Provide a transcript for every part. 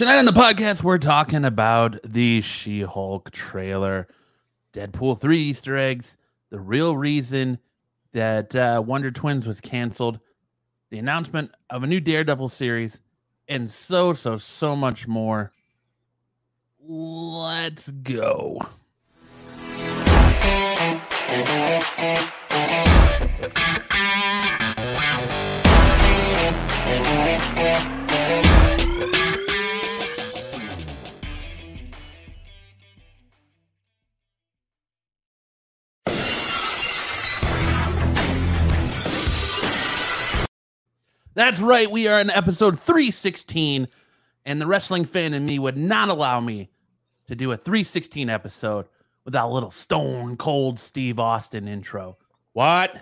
Tonight on the podcast, we're talking about the She Hulk trailer, Deadpool 3 Easter eggs, the real reason that uh, Wonder Twins was canceled, the announcement of a new Daredevil series, and so, so, so much more. Let's go. That's right. We are in episode 316, and the wrestling fan in me would not allow me to do a 316 episode without a little stone cold Steve Austin intro. What?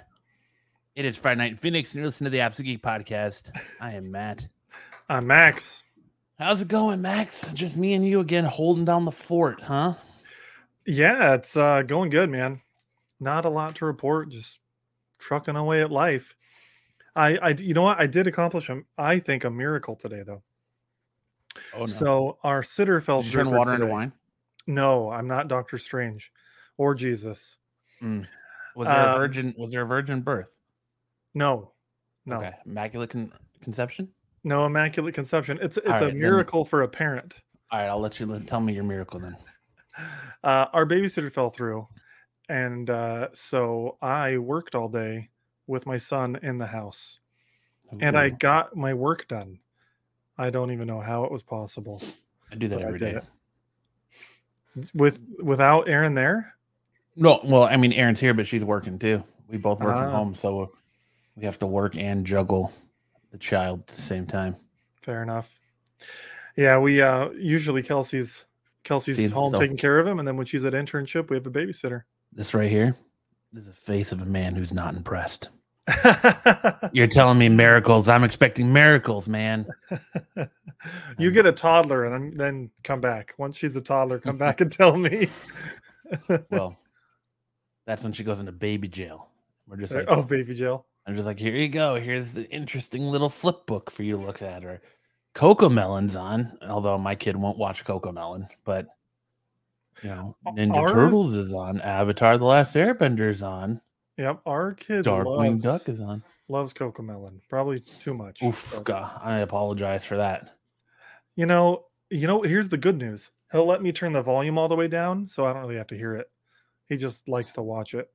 It is Friday Night in Phoenix, and you're listening to the Absolute Geek Podcast. I am Matt. I'm Max. How's it going, Max? Just me and you again holding down the fort, huh? Yeah, it's uh, going good, man. Not a lot to report, just trucking away at life. I, I, you know what? I did accomplish, a, I think, a miracle today, though. Oh no! So our sitter fell Did you through turn water into wine? No, I'm not Doctor Strange or Jesus. Was there a Um, virgin? Was there a virgin birth? No, no, Okay, immaculate con- conception. no immaculate conception. It's it's All a right, then- miracle for a parent. All right, I'll let you tell me your miracle then. Uh, our babysitter fell through, and uh, so I worked all day with my son in the house. and I got my work done. I don't even know how it was possible I do that every day. it. with without Erin there. No, well, I mean, Erin's here, but she's working too. We both work from Ah. home, so we have to work and juggle the child at the same time. Fair enough. Yeah, we uh usually Kelsey's Kelsey's See, home so- taking care of him, and then when she's at internship, we have a babysitter. This right here is a face of a man who's not impressed. You're telling me miracles. I'm expecting miracles, man. you get a toddler and then, then come back. Once she's a toddler, come back and tell me. Well, that's when she goes into baby jail. We're just like, oh, baby Jill. I'm just like, here you go. Here's the interesting little flip book for you to look at. Or Cocomelon's on, although my kid won't watch Cocomelon, but you know, Ninja ours- Turtles is on, Avatar: The Last Airbender is on, Yep, our kid Darkwing loves, Duck is on. loves Cocomelon. Probably too much. Oof, God, I apologize for that. You know, you know, here's the good news. He'll let me turn the volume all the way down, so I don't really have to hear it. He just likes to watch it.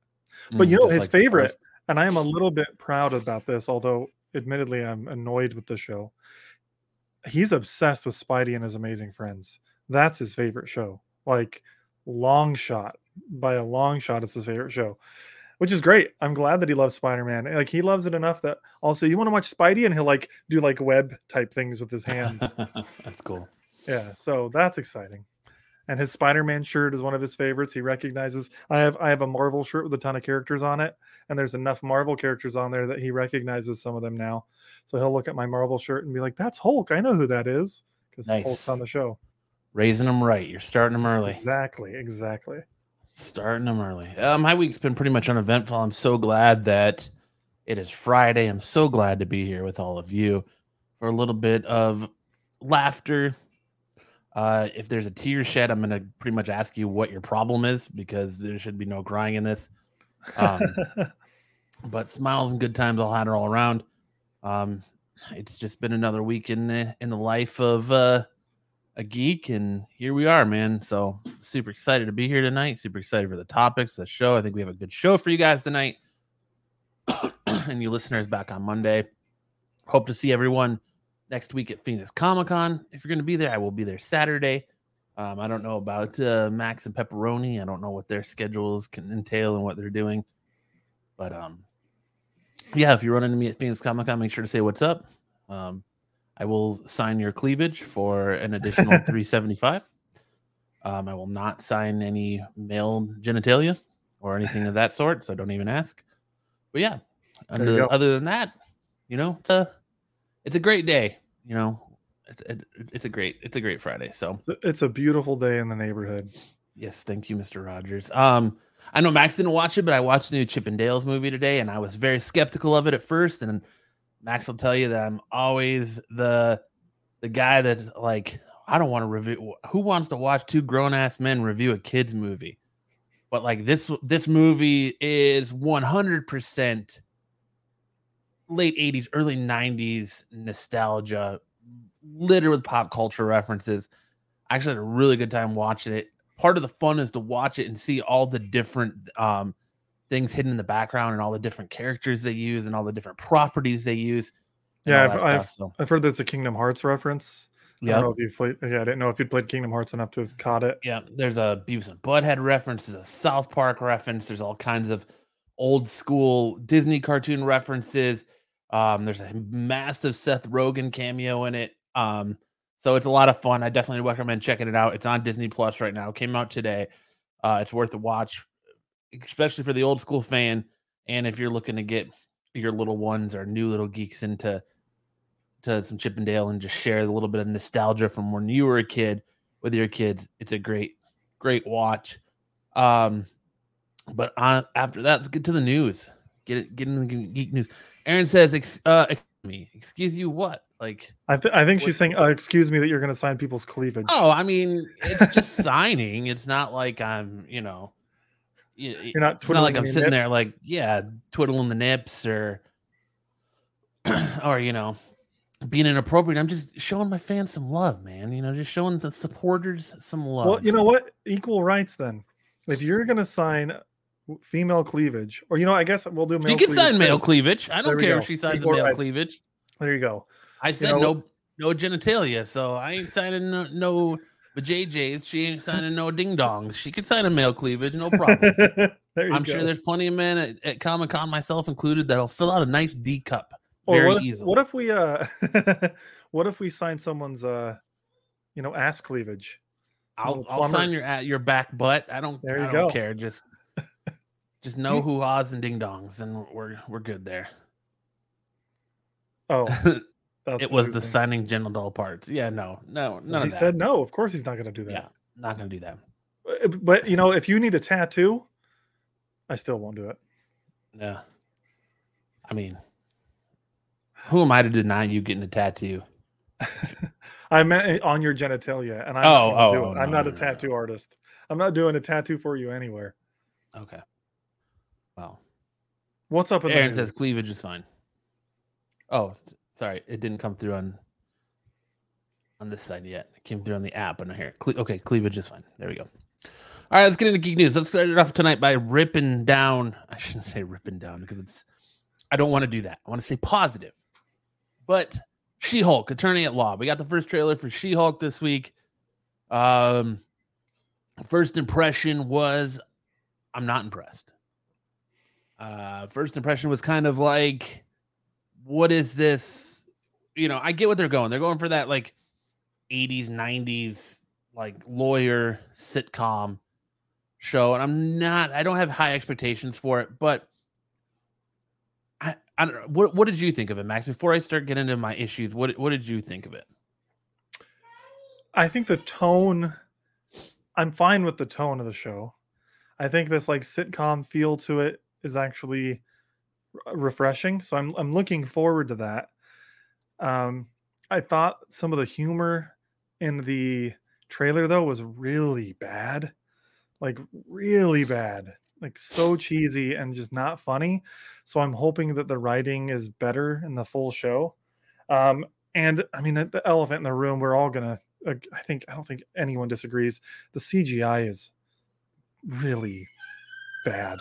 But Mm, you know, his favorite, and I am a little bit proud about this, although admittedly I'm annoyed with the show. He's obsessed with Spidey and his amazing friends. That's his favorite show. Like long shot. By a long shot, it's his favorite show. Which is great. I'm glad that he loves Spider-Man. Like he loves it enough that also you want to watch Spidey and he'll like do like web type things with his hands. That's cool. Yeah, so that's exciting. And his Spider-Man shirt is one of his favorites. He recognizes I have I have a Marvel shirt with a ton of characters on it, and there's enough Marvel characters on there that he recognizes some of them now. So he'll look at my Marvel shirt and be like, "That's Hulk. I know who that is." Because Nice. Hulk's on the show. Raising them right. You're starting them early. Exactly, exactly. Starting them early. Uh, my week's been pretty much uneventful. I'm so glad that it is Friday. I'm so glad to be here with all of you for a little bit of laughter. Uh, if there's a tear shed, I'm going to pretty much ask you what your problem is because there should be no crying in this. Um, but smiles and good times all had her all around. Um, it's just been another week in the in the life of uh, a geek, and here we are, man. So super excited to be here tonight. Super excited for the topics, the show. I think we have a good show for you guys tonight, and you listeners back on Monday. Hope to see everyone next week at Phoenix Comic Con. If you're going to be there, I will be there Saturday. Um, I don't know about uh, Max and Pepperoni. I don't know what their schedules can entail and what they're doing, but um, yeah, if you run into me at Phoenix Comic Con, make sure to say what's up. Um, I will sign your cleavage for an additional 375. Um, I will not sign any male genitalia or anything of that sort, so don't even ask. But yeah, other, other than that, you know, it's a it's a great day. You know, it's it, it's a great it's a great Friday. So It's a beautiful day in the neighborhood. Yes, thank you, Mr. Rogers. Um, I know Max didn't watch it, but I watched the new Chip and Dale's movie today, and I was very skeptical of it at first. And Max will tell you that I'm always the the guy that like I don't want to review. Who wants to watch two grown ass men review a kids movie? But like this, this movie is one hundred percent late '80s, early '90s nostalgia, littered with pop culture references. I actually had a really good time watching it. Part of the fun is to watch it and see all the different um, things hidden in the background and all the different characters they use and all the different properties they use. Yeah, I've, I've, so. I've, heard there's a Kingdom Hearts reference. Yeah, I don't know if you've played. Yeah, I didn't know if you'd played Kingdom Hearts enough to have caught it. Yeah, there's a Beavis and Butthead reference. There's a South Park reference. There's all kinds of old school Disney cartoon references. Um, there's a massive Seth Rogen cameo in it. Um, so it's a lot of fun. I definitely recommend checking it out. It's on Disney Plus right now. It came out today. Uh, it's worth a watch, especially for the old school fan. And if you're looking to get your little ones or new little geeks into to some Chip 'n Dale and just share a little bit of nostalgia from when you were a kid with your kids, it's a great, great watch. Um, but on, after that, let's get to the news. Get it, get in the geek news. Aaron says, uh, "Excuse me, excuse you, what? Like, I, th- I think what, she's saying, uh, excuse me, that you're going to sign people's cleavage. Oh, I mean, it's just signing. It's not like I'm, you know, you're not. It's not like I'm sitting nips. there, like, yeah, twiddling the nips or, or you know, being inappropriate. I'm just showing my fans some love, man. You know, just showing the supporters some love. Well, you know what? Equal rights then. If you're going to sign female cleavage, or you know, I guess we'll do. Male she can sign male cleavage. I don't care if she signs male rights. cleavage. There you go. I said you know, no, no genitalia, so I ain't signing no, no JJ's. She ain't signing no ding dongs. She could sign a male cleavage, no problem. I'm go. sure there's plenty of men at, at Comic Con, myself included, that'll fill out a nice D cup very what if, easily. What if we uh, what if we sign someone's uh, you know, ass cleavage? I'll, I'll sign your at your back butt. I don't. There you I don't go. care. Just just know who Oz and Ding Dongs, and we're we're good there. Oh, it was the signing genital parts. Yeah, no, no, none he of that. said no. Of course, he's not going to do that. Yeah, not going to do that. But, but you know, if you need a tattoo, I still won't do it. Yeah, I mean, who am I to deny you getting a tattoo? I meant on your genitalia, and I'm oh, not oh, oh I'm not no, a tattoo no. artist. I'm not doing a tattoo for you anywhere. Okay. Well, what's up? with Aaron says cleavage is fine. Oh, sorry, it didn't come through on on this side yet. It came through on the app, I hear Cle- okay, cleavage is fine. There we go. All right, let's get into geek news. Let's start it off tonight by ripping down. I shouldn't say ripping down because it's. I don't want to do that. I want to say positive. But She Hulk, Attorney at Law. We got the first trailer for She Hulk this week. Um, first impression was I'm not impressed. Uh, first impression was kind of like, what is this? You know, I get what they're going. They're going for that like 80s, 90s, like lawyer sitcom show. And I'm not, I don't have high expectations for it, but I, I don't know. What, what did you think of it, Max? Before I start getting into my issues, what, what did you think of it? I think the tone, I'm fine with the tone of the show. I think this like sitcom feel to it is actually refreshing. So I'm I'm looking forward to that. Um, I thought some of the humor in the trailer though was really bad, like really bad, like so cheesy and just not funny. So I'm hoping that the writing is better in the full show. Um, and I mean, the elephant in the room, we're all gonna. Uh, I think I don't think anyone disagrees. The CGI is really bad.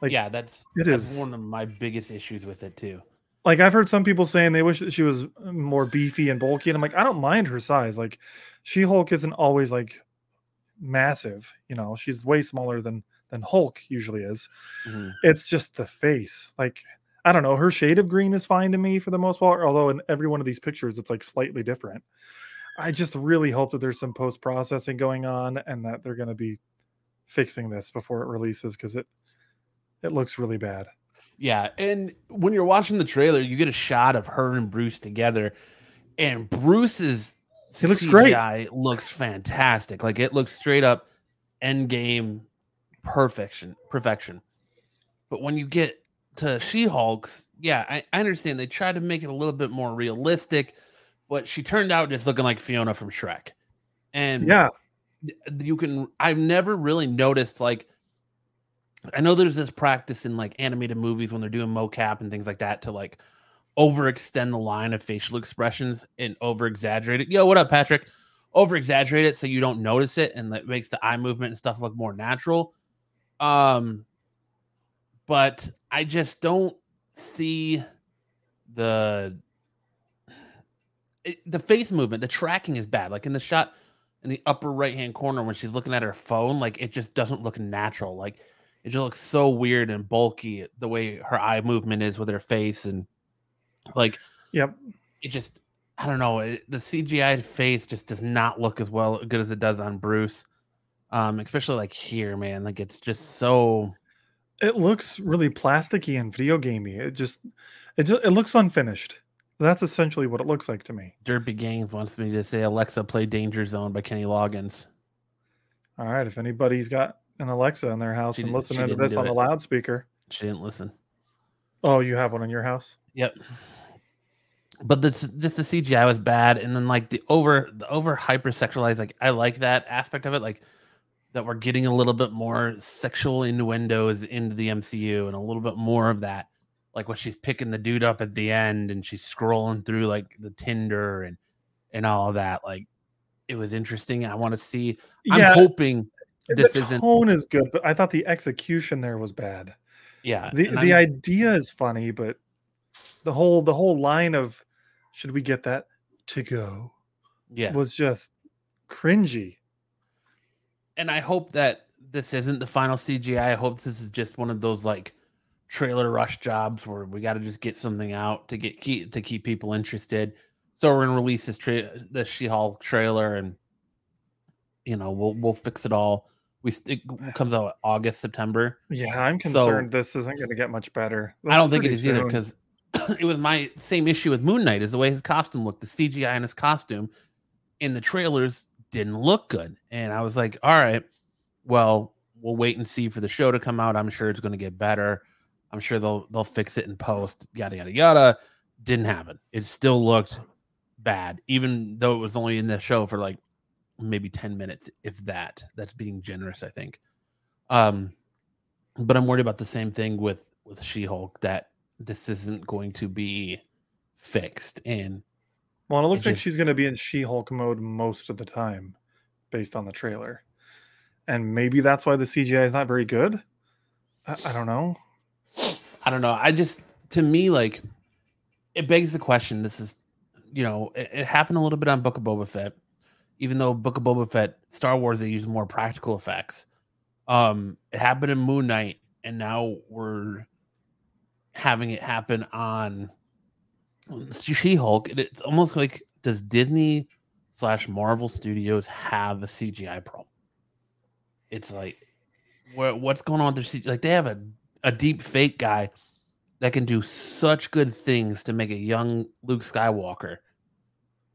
Like, yeah, that's it that's is. one of my biggest issues with it too. Like I've heard some people saying they wish that she was more beefy and bulky, and I'm like, I don't mind her size. Like, She Hulk isn't always like massive. You know, she's way smaller than than Hulk usually is. Mm-hmm. It's just the face. Like, I don't know. Her shade of green is fine to me for the most part. Although in every one of these pictures, it's like slightly different. I just really hope that there's some post processing going on and that they're going to be fixing this before it releases because it it looks really bad. Yeah, and when you're watching the trailer, you get a shot of her and Bruce together, and Bruce's he looks CGI great. Looks fantastic. Like it looks straight up Endgame perfection. Perfection. But when you get to She Hulk's, yeah, I, I understand they tried to make it a little bit more realistic, but she turned out just looking like Fiona from Shrek. And Yeah. you can I've never really noticed like I know there's this practice in like animated movies when they're doing mocap and things like that to like overextend the line of facial expressions and over exaggerate it. Yo, what up, Patrick? Over exaggerate it so you don't notice it and that makes the eye movement and stuff look more natural. Um, but I just don't see the it, the face movement. The tracking is bad. Like in the shot in the upper right hand corner when she's looking at her phone, like it just doesn't look natural. Like it just looks so weird and bulky the way her eye movement is with her face and like Yep. it just I don't know it, the CGI face just does not look as well good as it does on Bruce, um, especially like here, man. Like it's just so It looks really plasticky and video gamey. It just it just it looks unfinished. That's essentially what it looks like to me. Derpy Games wants me to say Alexa play Danger Zone by Kenny Loggins. All right, if anybody's got an Alexa in their house She and listening to this on the loudspeaker. She didn't listen. Oh, you have one in your house? Yep. But this just the CGI was bad, and then like the over the over hyper sexualized. Like I like that aspect of it, like that we're getting a little bit more sexual innuendos into the MCU, and a little bit more of that. Like when she's picking the dude up at the end, and she's scrolling through like the Tinder and and all of that. Like it was interesting. I want to see. I'm yeah, hoping this the isn't. tone is good, but I thought the execution there was bad. Yeah, the the I'm- idea is funny, but the whole the whole line of should we get that to go yeah. was just cringy. and I hope that this isn't the final CGI. I hope this is just one of those like trailer rush jobs where we got to just get something out to get keep to keep people interested. So we're gonna release this tra- the She-Hulk trailer, and you know we'll we'll fix it all. We it comes out August September. Yeah, I'm So- concerned this isn't going to get much better. I don't think it is is either because it was my same issue with Moon Knight is the way his costume looked. The CGI in his costume in the trailers didn't look good. And I was like, all right, well, we'll wait and see for the show to come out. I'm sure it's going to get better. I'm sure they'll they'll fix it in post, yada yada yada. Didn't happen. It still looked bad, even though it was only in the show for like maybe 10 minutes, if that. That's being generous, I think. Um, but I'm worried about the same thing with with She-Hulk that this isn't going to be fixed. And Well, it looks like just- she's going to be in She-Hulk mode most of the time, based on the trailer, and maybe that's why the CGI is not very good. I, I don't know. I don't know. I just to me like it begs the question. This is you know it, it happened a little bit on Book of Boba Fett, even though Book of Boba Fett, Star Wars, they use more practical effects. Um, it happened in Moon Knight, and now we're having it happen on She Hulk. It's almost like does Disney slash Marvel Studios have a CGI problem? It's like where what's going on with their CGI? Like they have a a deep fake guy that can do such good things to make a young Luke Skywalker,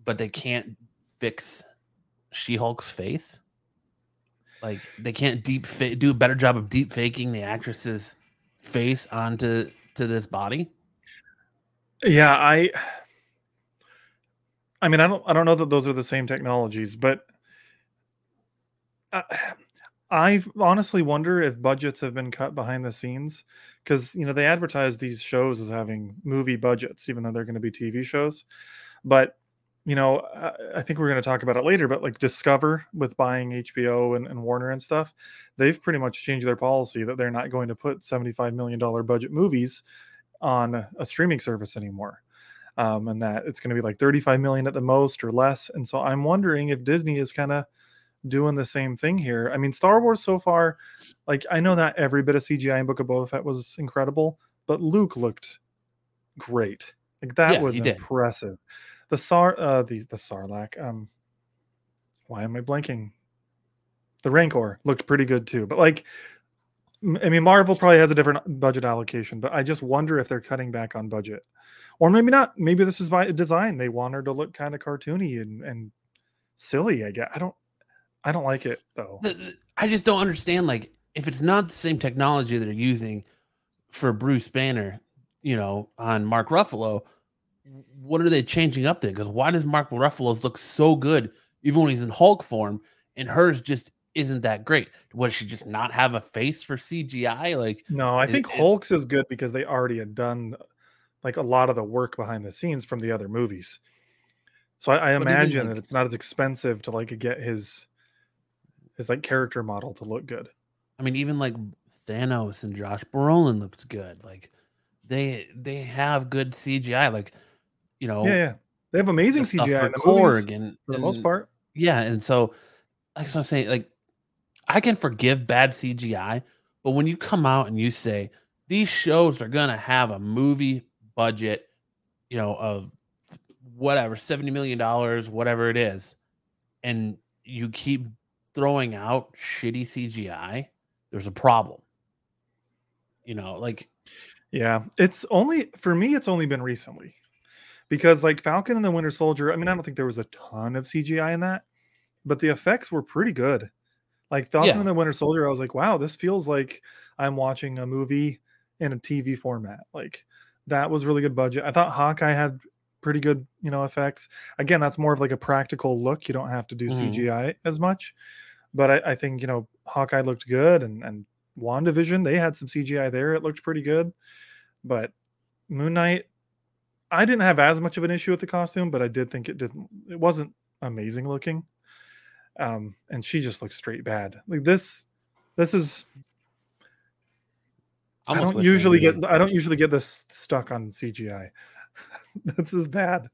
but they can't fix She-Hulk's face. Like they can't deep fa- do a better job of deep faking the actress's face onto to this body. Yeah, I. I mean, I don't. I don't know that those are the same technologies, but uh, I honestly wonder if budgets have been cut behind the scenes because you know they advertise these shows as having movie budgets, even though they're going to be TV shows. But you know, I, think we're going to talk about it later. But like Discover with buying HBO and, and Warner and stuff, they've pretty much changed their policy that they're not going to put seventy-five million dollar budget movies on a streaming service anymore. Um, and that it's going to be like 35 million at the most or less. And so I'm wondering if Disney is kind of doing the same thing here. I mean, Star Wars so far, like I know not every bit of CGI in Book of Boba Fett was incredible, but Luke looked great. Like that Yeah, was impressive. did. The Sar, uh, the the Sarlacc. Um, why am I blanking? The Rancor looked pretty good too, but like I mean, Marvel probably has a different budget allocation, but I just wonder if they're cutting back on budget, or maybe not. Maybe this is by design. They want her to look kind of cartoony and, and silly. I guess I don't. I don't like it though. I just don't understand. Like, if it's not the same technology they're using for Bruce Banner, you know, on Mark Ruffalo, what are they changing up there? Because why does Mark Ruffalo's look so good? even when he's in Hulk form, and hers just isn't that great. Would she just not have a face for CGI? Like, No, I think it- Hulk's is good because they already had done like a lot of the work behind the scenes from the other movies. So I, I imagine that it's not as expensive to like get his his like character model to look good. I mean, even like Thanos and Josh Brolin looked good. Like, they they have good CGI. Like, you know, Yeah, yeah. They have amazing CGI for in the movies Korg and for the most part. Yeah, and so like I was saying, like I can forgive bad CGI, but when you come out and you say these shows are gonna have a movie budget, you know, of whatever, 70 million dollars, whatever it is, and you keep throwing out shitty CGI, there's a problem. You know, like Yeah, it's only for me. It's only been recently because like Falcon and the Winter Soldier. I mean, I don't think there was a ton of CGI in that, but the effects were pretty good. Like Falcon Yeah. and the Winter Soldier, I was like, wow, this feels like I'm watching a movie in a TV format. Like that was really good budget. I thought Hawkeye had pretty good, you know, effects. Again, that's more of like a practical look. You don't have to do Mhm. CGI as much, but I, I think you know Hawkeye looked good, and and WandaVision they had some CGI there. It looked pretty good, but Moon Knight, I didn't have as much of an issue with the costume, but I did think it didn't. It wasn't amazing looking, um, and she just looks straight bad. Like this, this is. I don't usually get. I don't usually get this stuck on CGI. this is bad.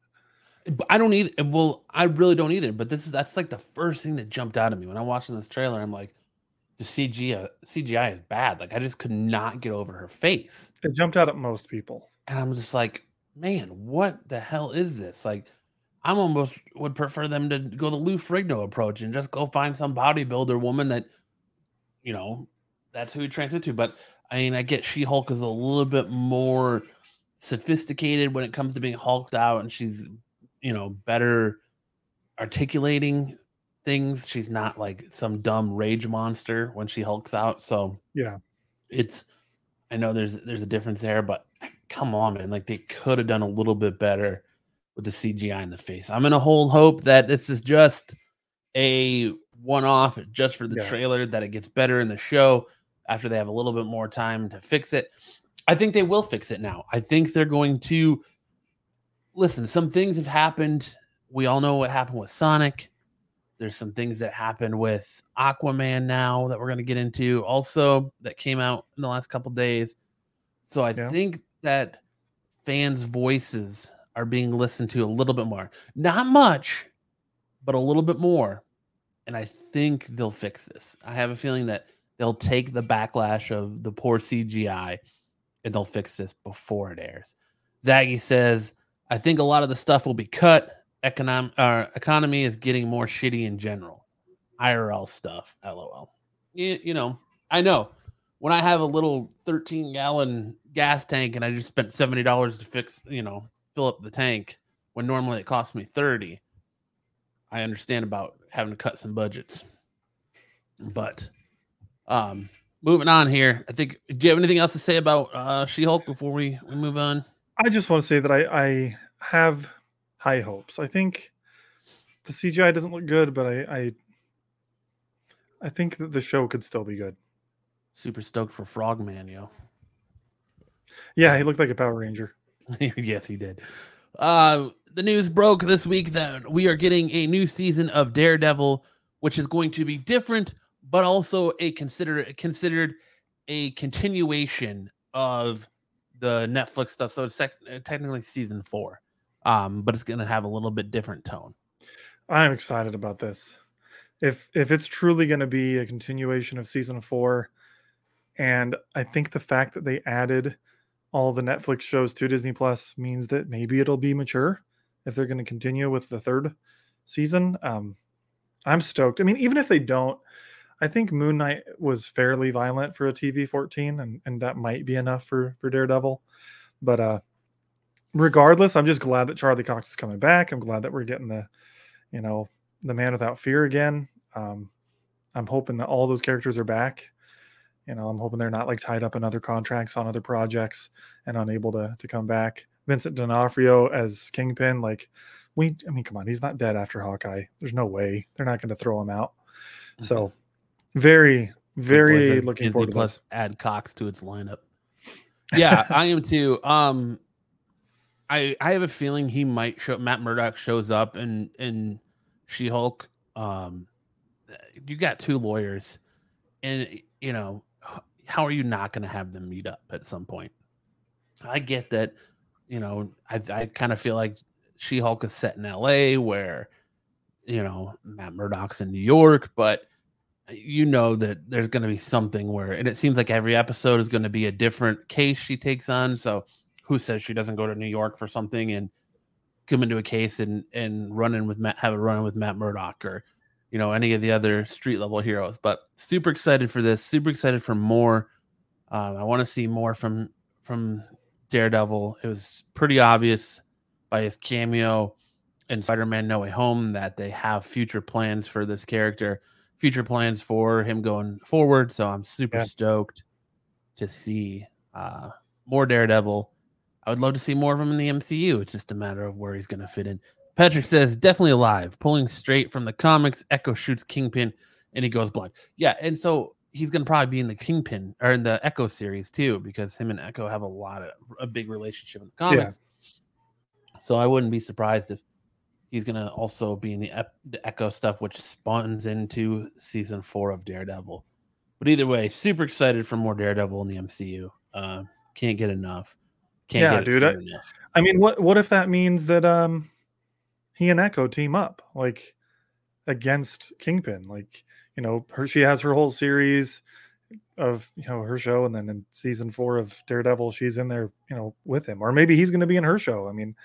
I don't either. Well, I really don't either. But this is that's like the first thing that jumped out at me when I'm watching this trailer. I'm like, the CGI CGI is bad. Like I just could not get over her face, It jumped out at most people. and I'm just like, man, what the hell is this? Like, I'm almost would prefer them to go the Lou Ferrigno approach and just go find some bodybuilder woman that, you know, that's who he transfer to. But I mean, I get She Hulk is a little bit more sophisticated when it comes to being hulked out, and she's, you know, better articulating things. She's not like some dumb rage monster when she hulks out. So Yeah. it's I know there's there's a difference there, but come on, man. Like they could have done a little bit better with the CGI in the face. I'm gonna hold hope that this is just a one-off just for the Yeah. trailer, that it gets better in the show after they have a little bit more time to fix it. I think they will fix it now. I think they're going to listen, some things have happened. We all know what happened with Sonic. There's some things that happened with Aquaman now that we're going to get into also that came out in the last couple days. So I Yeah. think that fans' voices are being listened to a little bit more. Not much, but a little bit more. And I think they'll fix this. I have a feeling that they'll take the backlash of the poor CGI and they'll fix this before it airs. Zaggy says, I think a lot of the stuff will be cut. Econom- uh, economy is getting more shitty in general. IRL stuff. LOL. You, you know, I know when I have a little 13 gallon gas tank and I just spent $70 to fix, you know, fill up the tank when normally it costs me 30. I understand about having to cut some budgets. But um moving on here, I think do you have anything else to say about uh She-Hulk before we, we move on? I just want to say that I, I have high hopes. I think the CGI doesn't look good, but I, I I think that the show could still be good. Super stoked for Frogman, yo. Yeah, he looked like a Power Ranger. yes, he did. Uh, the news broke this week that we are getting a new season of Daredevil, which is going to be different, but also a considered considered a continuation of the Netflix stuff. So it's sec- technically season four, um, but it's going to have a little bit different tone. I'm excited about this. If if it's truly going to be a continuation of season four, and I think the fact that they added all the Netflix shows to Disney Plus means that maybe it'll be mature if they're going to continue with the third season. Um, I'm stoked. I mean, even if they don't, I think Moon Knight was fairly violent for a TV 14, and and that might be enough for for Daredevil. But uh, regardless, I'm just glad that Charlie Cox is coming back. I'm glad that we're getting the, you know, the Man Without Fear again. Um, I'm hoping that all those characters are back. You know, I'm hoping they're not like tied up in other contracts on other projects and unable to to come back. Vincent D'Onofrio as Kingpin, like we I mean, come on, he's not dead after Hawkeye. There's no way they're not going to throw him out. So very, very Plus, looking Disney forward to Plus this. add Cox to its lineup. Yeah, I am too. Um, I I have a feeling he might show. Matt Murdock shows up and and She Hulk. Um, you got two lawyers, and you know how are you not going to have them meet up at some point? I get that. You know, I I kind of feel like She Hulk is set in L.A. where you know Matt Murdock's in New York, but you know that there's going to be something where and it seems like every episode is going to be a different case she takes on so who says she doesn't go to new york for something and come into a case and and run in with matt have a run in with matt murdock or you know any of the other street level heroes but super excited for this super excited for more um, i want to see more from from daredevil it was pretty obvious by his cameo in spider-man no way home that they have future plans for this character future plans for him going forward. So I'm super Yeah. stoked to see uh, more Daredevil. I would love to see more of him in the MCU. It's just a matter of where he's going to fit in. Patrick says definitely alive, pulling straight from the comics. Echo shoots Kingpin, and he goes blind. Yeah, and so he's going to probably be in the Kingpin or in the Echo series too, because him and Echo have a lot of a big relationship in the comics. So I wouldn't be surprised if he's going to also be in the, ep- the Echo stuff, which spawns into season four of Daredevil. But either way, super excited for more Daredevil in the MCU. Uh, can't get enough. Can't Yeah, get dude, I- enough. I mean, what what if that means that um he and Echo team up like against Kingpin? Like, you know, her she has her whole series of you know her show, and then in season four of Daredevil, she's in there, you know, with him, or maybe he's going to be in her show. I mean,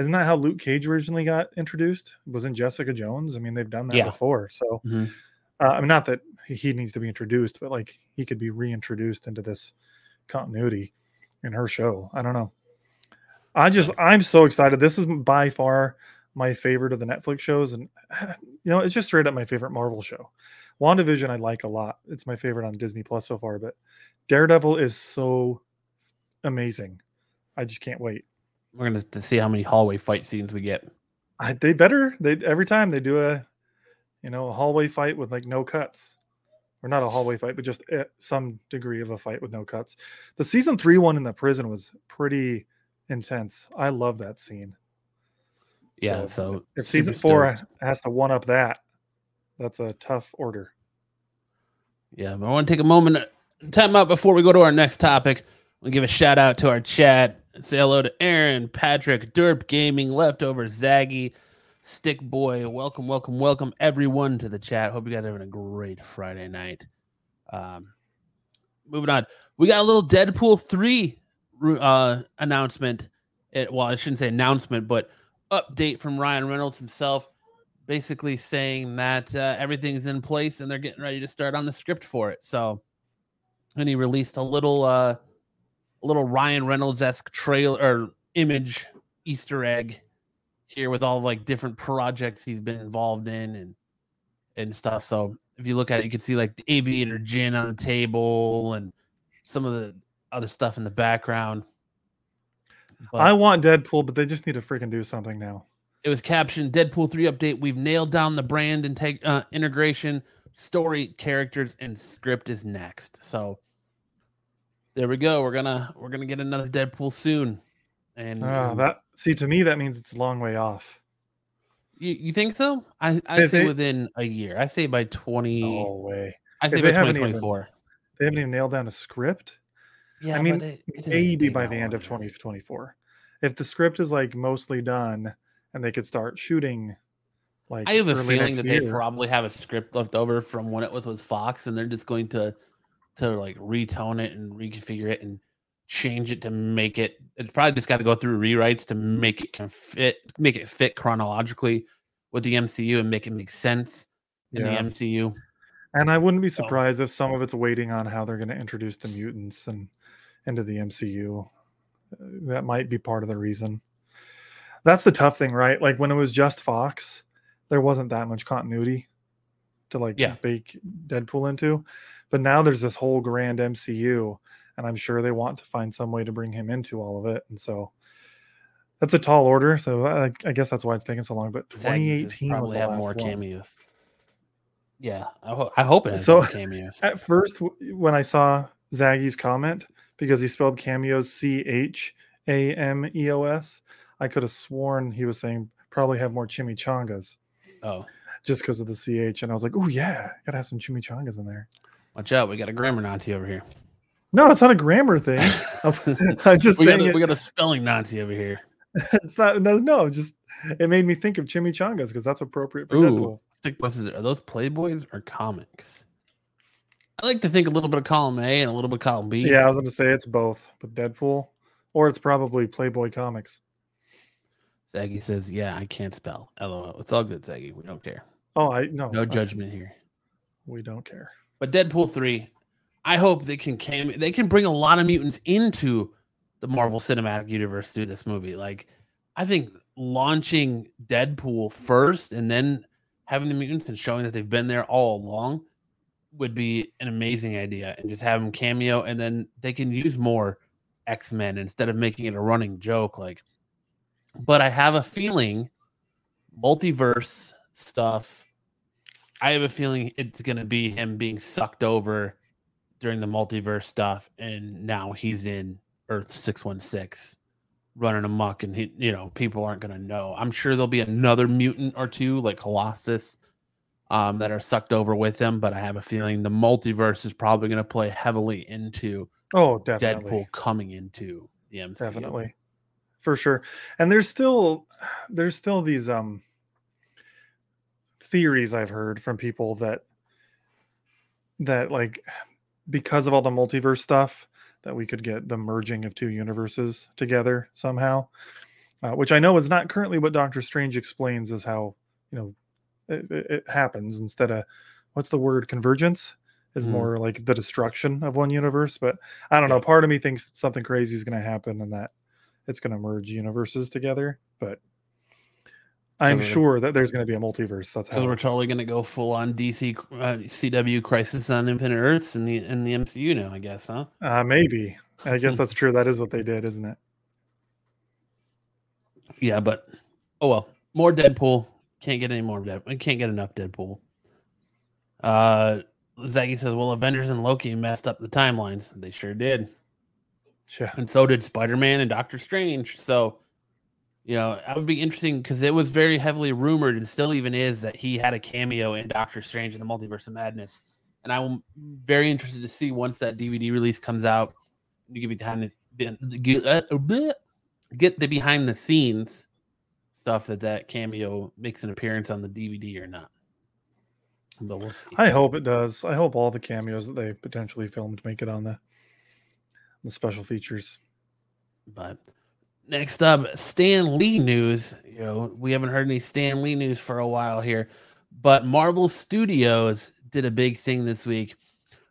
isn't that how Luke Cage originally got introduced? Was in Jessica Jones. I mean, they've done that Yeah. before. So, Mhm. uh, I mean, not that he needs to be introduced, but like he could be reintroduced into this continuity in her show. I don't know. I just I'm so excited. This is by far my favorite of the Netflix shows, and you know, it's just straight up my favorite Marvel show. WandaVision I like a lot. It's my favorite on Disney Plus so far, but Daredevil is so amazing. I just can't wait. We're going to see how many hallway fight scenes we get. I, they better they every time they do a you know a hallway fight with like no cuts or not a hallway fight but just eh, some degree of a fight with no cuts the season three one in the prison was pretty intense i love that scene Yeah, so, if season four stoked. has to one up that that's a tough order Yeah, but I want to take a moment, time out before we go to our next topic. We'll give a shout out to our chat. Say hello to Aaron, Patrick, Derp Gaming, Leftover, Zaggy, Stick Boy. Welcome, welcome, welcome everyone to the chat. Hope you guys are having a great Friday night. Um, moving on, we got a little Deadpool three uh, announcement. It, well, I shouldn't say announcement, but update from Ryan Reynolds himself basically saying that uh, everything's in place and they're getting ready to start on the script for it. So, and he released a little, uh, little Ryan Reynolds esque trailer or image Easter egg here with all like different projects he's been involved in and and stuff. So if you look at it, you can see like the aviator gin on the table and some of the other stuff in the background. But- i want deadpool but they just need to freaking do something now it was captioned Deadpool 3 update. We've nailed down the brand integ- uh, integration, story, characters, and script is next. So there we go. We're gonna we're gonna get another Deadpool soon. And Ah, um, that see to me that means it's a long way off you, you think so? I I If say they- within a year. I say by 20 no way I say if by haven't even- 2024. they haven't even nailed down a script Yeah, I mean, they- it maybe by the end of 2024 if the script is like mostly done and they could start shooting like I have a feeling next that they probably have a script left over from when it was with Fox, and they're just going to to like retone it and reconfigure it and change it to make it. It's probably just got to go through rewrites to make it can fit, make it fit chronologically with the MCU and make it make sense in Yeah. the MCU. and i wouldn't be So- surprised if some of it's waiting on how they're going to introduce the mutants and into the mcu Uh, that might be part of the reason that's the tough thing right like when it was just fox there wasn't that much continuity to like Yeah. bake deadpool into but now there's this whole grand mcu and i'm sure they want to find some way to bring him into all of it and so That's a tall order, so I, I guess that's why it's taking so long. But Zaggy says 2018 was probably the have more one. cameos. Yeah, I, ho- I hope it has So- cameos. At first, when I saw Zaggy's comment, because he spelled cameos C H A M E O S, I could have sworn he was saying probably have more chimichangas Oh, just because of the CH. And I was like, oh, yeah, gotta have some chimichangas in there. watch out! We got a grammar Nazi over here. No, it's not a grammar thing. I'm, just We got a, we got a spelling Nazi over here. it's not, no, no, just it made me think of chimichangas because that's appropriate for Ooh, Deadpool. stick buses. Are those Playboys or comics? I like to think a little bit of column A and a little bit of column B. Yeah, I was going to say it's both, but Deadpool, or it's probably Playboy Comics. Zaggy says, "Yeah, I can't spell." LOL. It's all good, Zaggy. We don't care. Oh, I no, No I- judgment here. We don't care. But Deadpool three, I hope they can cam- they can bring a lot of mutants into the Marvel Cinematic Universe through this movie. Like, I think launching Deadpool first and then having the mutants and showing that they've been there all along would be an amazing idea. And just have them cameo, and then they can use more X Men instead of making it a running joke. Like, but I have a feeling multiverse stuff. I have a feeling it's going to be him being sucked over during the multiverse stuff, and now he's in Earth six one six, running amok, and he, you know, people aren't going to know. I'm sure there'll be another mutant or two, like Colossus, um, that are sucked over with him. But I have a feeling the multiverse is probably going to play heavily into Oh, definitely. Deadpool coming into the MCU. definitely for sure and there's still there's still these um theories i've heard from people that that like because of all the multiverse stuff that we could get the merging of two universes together somehow uh, which i know is not currently what doctor strange explains is how you know it, it- happens instead of what's the word convergence is Mhm. more like the destruction of one universe but i don't know part of me thinks something crazy is going to happen and that it's going to merge universes together but i'm sure that there's going to be a multiverse that's Because we're totally going to go full on DC uh, CW Crisis on Infinite Earths in the in the MCU now, I guess, huh? uh, maybe i guess that's true that is what they did isn't it Yeah, but oh well. More Deadpool. Can't get any more Deadpool. We can't get enough Deadpool. Uh Zaggy says, Well, Avengers and Loki messed up the timelines. They sure did. yeah And so did Spider-Man and Doctor Strange. So you know, that would be interesting because it was very heavily rumored and still even is that he had a cameo in Doctor Strange in the Multiverse of Madness. And I'm very interested to see once that DVD release comes out. You get behind the get, uh, get the behind the scenes stuff that that cameo makes an appearance on the DVD or not. But we'll see. i hope it does i hope all the cameos that they potentially filmed make it on the the special features But next up, Stan Lee news. You know, we haven't heard any Stan Lee news for a while here, but Marvel Studios did a big thing this week.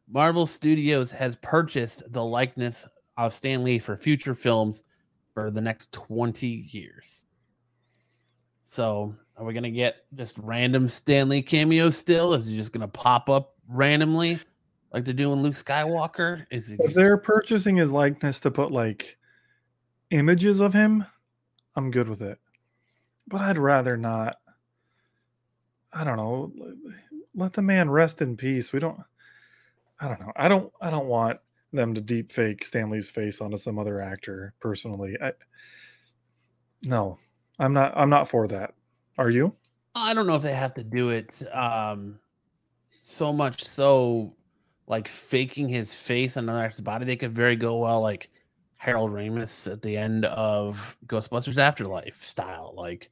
Marvel Studios has purchased the likeness of Stan Lee for future films for the next 20 years. So, are we going to get just random Stan Lee cameos still? Is he just going to pop up randomly like they're doing Luke Skywalker? Is he if just- they're purchasing his likeness to put like images of him i'm good with it. But i'd rather not. I don't know. Let the man rest in peace. We don't i don't know. I don't i don't want them to deep fake Stan Lee's face onto some other actor personally. I no i'm not i'm not for that are you I don't know if they have to do it um so much so like faking his face on another actor's body. They could very go well like Harold Ramis at the end of Ghostbusters Afterlife style. Like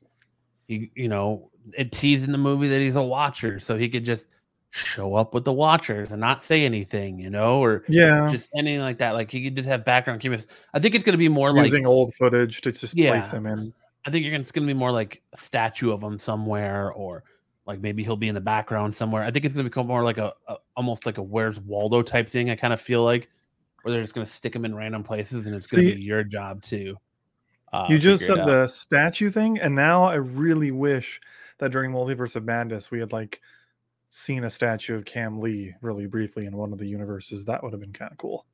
he, you know, it teased in the movie that he's a watcher, so he could just show up with the watchers and not say anything, you know, or yeah just anything like that. Like he could just have background cameos. I think it's gonna be more like using old footage to just Yeah. place him in I think you're gonna, it's going to be more like a statue of him somewhere, or like maybe he'll be in the background somewhere. I think it's going to become more like a, a almost like a Where's Waldo type thing. I kind of feel like where they're just going to stick him in random places, and it's going to be your job to. Uh, you just said the statue thing, and now I really wish that during Multiverse of Madness we had like seen a statue of Cam Lee really briefly in one of the universes. That would have been kind of cool.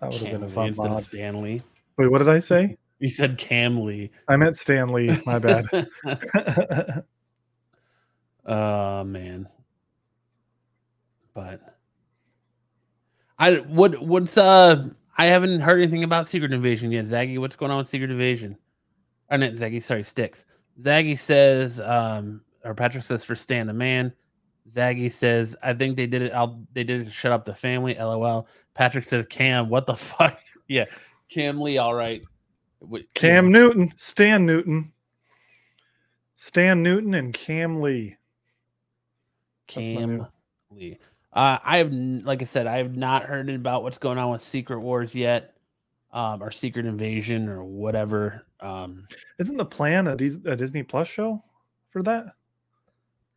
That would have been a Cam fun mod. Stan Lee. Wait, what did I say? You said Cam Lee. I meant Stan Lee. My bad. Oh man. But I what what's uh I haven't heard anything about Secret Invasion yet. Zaggy, what's going on with Secret Invasion? Or not Zaggy, sorry, Sticks. Zaggy says, um, or Patrick says for Stan the Man. Zaggy says, I think they did it. I'll they did it to shut up the family. LOL. Patrick says, Cam, what the fuck? yeah, Cam Lee, all right. Cam Newton, Stan Newton, Stan Newton, and Cam Lee. Cam Lee. Uh, I have, like I said, I have not heard about what's going on with Secret Wars yet, um, or Secret Invasion or whatever. Um, Isn't the plan a, a Disney Plus show for that?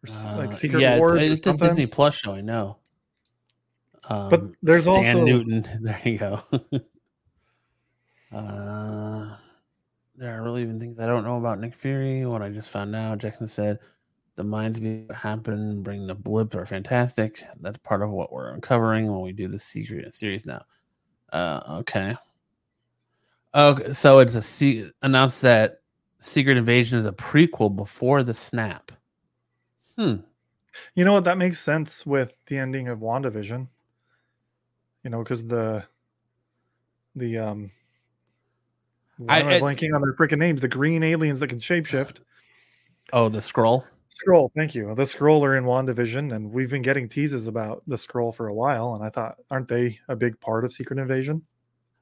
Or uh, like Secret yeah, Wars? it's, or it's a? Disney Plus show. I know. Um, but there's Stan also- Newton. There you go. uh, there are really even things I don't know about Nick Fury. What I just found out, Jackson said, the minds of what happened, bring the blips are fantastic. That's part of what we're uncovering when we do the secret series now. Uh, okay. Okay, so it's a se- announced that Secret Invasion is a prequel before the snap. Hmm. You know what? That makes sense with the ending of WandaVision. You know, because the the um why I- am I it- blanking on their freaking names? The green aliens that can shapeshift. Oh, the Skrull. Skrull, thank you. The Skrull are in WandaVision, and we've been getting teases about the Skrull for a while. And I thought, aren't they a big part of Secret Invasion?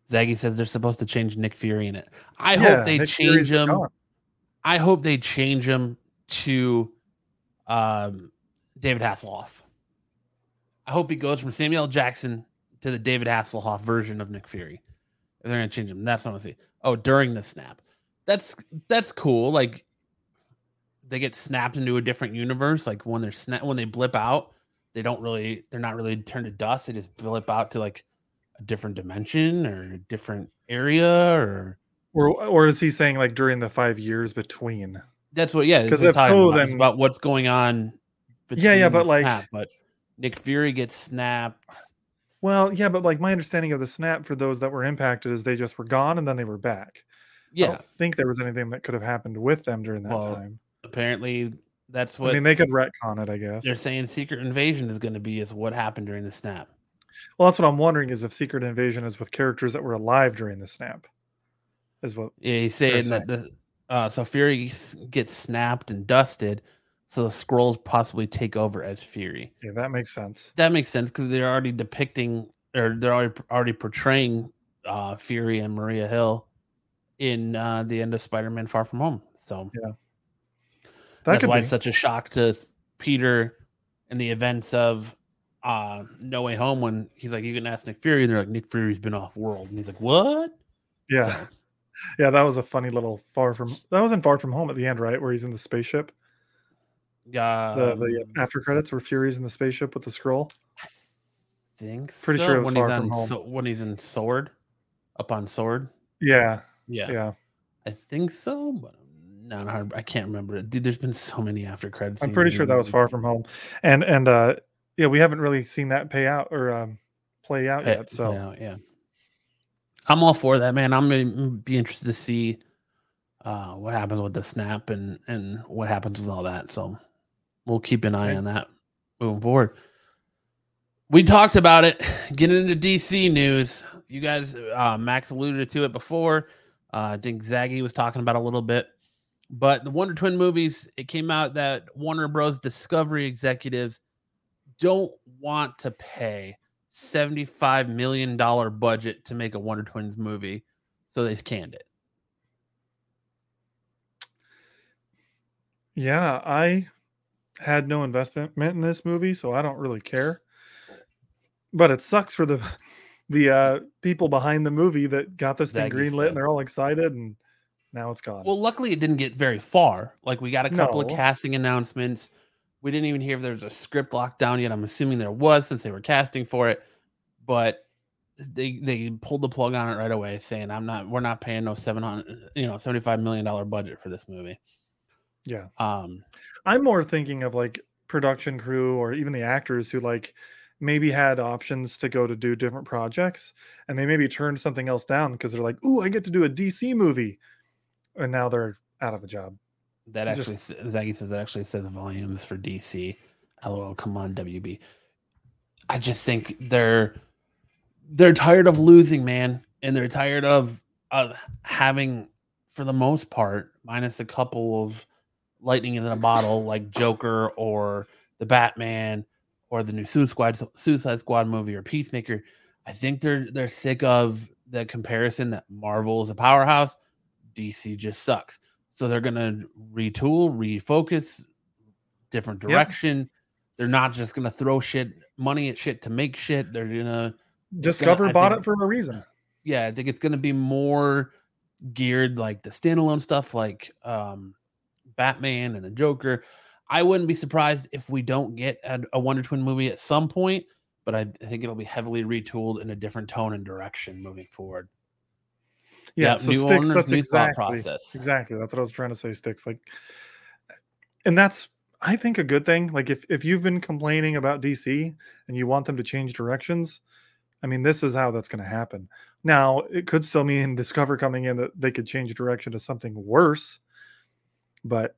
Zaggy says they're supposed to change Nick Fury in it. I Yeah, hope they Nick Fury's change him. gone. I hope they change him to um, David Hasselhoff. I hope he goes from Samuel Jackson to the David Hasselhoff version of Nick Fury. If they're gonna change him, that's what I want to see. Oh, during the snap, that's that's cool. Like they get snapped into a different universe. Like when they're sna- when they blip out, they don't really they're not really turned to dust. They just blip out to like a different dimension or a different area or Or, or is he saying like during the five years between? That's what, yeah, Because if so, about. It's then- about what's going on. Yeah, yeah, but, like- snap, but Nick Fury gets snapped. Well, yeah, but like my understanding of the snap for those that were impacted is they just were gone and then they were back. I Yeah, don't think there was anything that could have happened with them during that Well, time. apparently that's what I mean, they could retcon it, I guess. they're saying. Secret Invasion is going to be is what happened during the snap. Well, that's what I'm wondering is if Secret Invasion is with characters that were alive during the snap. Is what Yeah, he's saying that the uh, so Fury gets snapped and dusted, so the Skrulls possibly take over as Fury. yeah, that makes sense. That makes sense because they're already depicting or they're already already portraying uh, Fury and Maria Hill in uh, the end of Spider-Man: Far From Home. So yeah, That that's could why be. it's such a shock to Peter and the events of uh, No Way Home when he's like, "You can ask Nick Fury." And they're like, "Nick Fury's been off world," and he's like, "What?" yeah. So, Yeah, that was a funny little far from that was in Far From Home at the end, right? Where he's in the spaceship. Yeah, The the after credits where Fury's in the spaceship with the Skrull. I think pretty so, sure it was when he's Far on Home. so, when he's in S.W.O.R.D., up on Sword. Yeah, Yeah, yeah. I think so, but I'm not hard. I can't remember it, dude. There's been so many after credits. I'm pretty sure that was. Far From Home. And and uh yeah, we haven't really seen that pay out or um play out Pay- yet. So play out, yeah, I'm all for that, man. I'm gonna be interested to see uh, what happens with the snap and and what happens with all that. So we'll keep an eye on that moving forward. We talked about it. Getting into DC news, you guys, uh, Max alluded to it before. Uh, I think Zaggy was talking about a little bit, but the Wonder Twin movies. It came out that Warner Bros. Discovery executives don't want to pay $75 million budget to make a Wonder Twins movie. So they canned it. yeah, I had no investment in this movie, so I don't really care. But it sucks for the the uh people behind the movie that got this thing greenlit said. and they're all excited and now it's gone. Well, luckily it didn't get very far. Like we got a couple of casting announcements. We didn't even hear if there was a script locked down yet. I'm assuming there was since they were casting for it. But they they pulled the plug on it right away, saying I'm not we're not paying no seven hundred you know, seventy five million dollar budget for this movie. Yeah. Um I'm more thinking of like production crew or even the actors who like maybe had options to go to do different projects and they maybe turned something else down because they're like, "Ooh, I get to do a DC movie." And now they're out of a job. That actually, just, Zaggy says that actually says volumes for DC. LOL, come on, WB. I just think they're they're tired of losing, man, and they're tired of of having, for the most part, minus a couple of lightning in a bottle like Joker or the Batman or the new Suicide Squad, Suicide Squad movie or Peacemaker. I think they're they're sick of the comparison that Marvel is a powerhouse, DC just sucks. So they're gonna retool, refocus, different direction. Yep. They're not just gonna throw shit money at shit to make shit. They're gonna discover gonna, bought think, it for a reason. Yeah, I think it's gonna be more geared like the standalone stuff, like um, Batman and the Joker. I wouldn't be surprised if we don't get a, a Wonder Twin movie at some point, but I, think it'll be heavily retooled in a different tone and direction moving forward. Yeah, so new Sticks, owners, that's new exactly, thought process. Exactly. That's what I was trying to say, Sticks. Like and that's I think a good thing. Like if if you've been complaining about DC and you want them to change directions, I mean, this is how that's going to happen. Now, it could still mean Discover coming in that they could change direction to something worse, but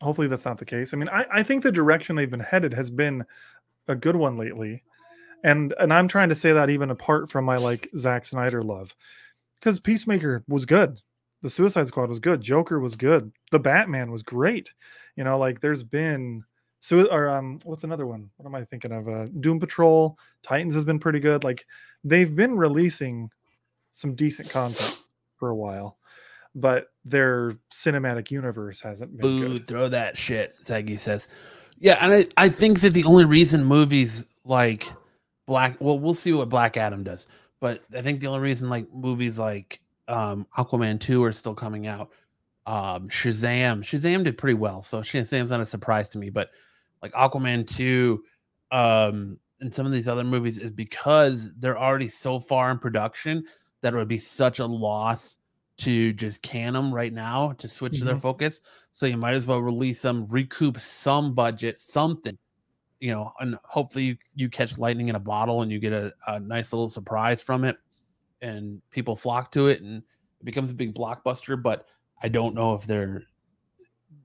hopefully that's not the case. I mean, I, I think the direction they've been headed has been a good one lately, and and I'm trying to say that even apart from my like Zack Snyder love, because Peacemaker was good. The Suicide Squad was good. Joker was good. The Batman was great. You know, like there's been so or um what's another one? What am I thinking of? Uh Doom Patrol, Titans has been pretty good. Like they've been releasing some decent content for a while, but their cinematic universe hasn't been Boo, good. throw that shit, Zaggy says. Yeah, and I, I think that the only reason movies like Black well, we'll see what Black Adam does. But I think the only reason like movies like um, Aquaman 2 are still coming out. Um, Shazam, Shazam did pretty well, so Shazam's not a surprise to me. But like Aquaman 2, um, and some of these other movies is because they're already so far in production that it would be such a loss to just can them right now to switch mm-hmm. their focus. So you might as well release them, recoup some budget, something, you know, and hopefully you, you catch lightning in a bottle and you get a, a nice little surprise from it and people flock to it and it becomes a big blockbuster. But I don't know if they're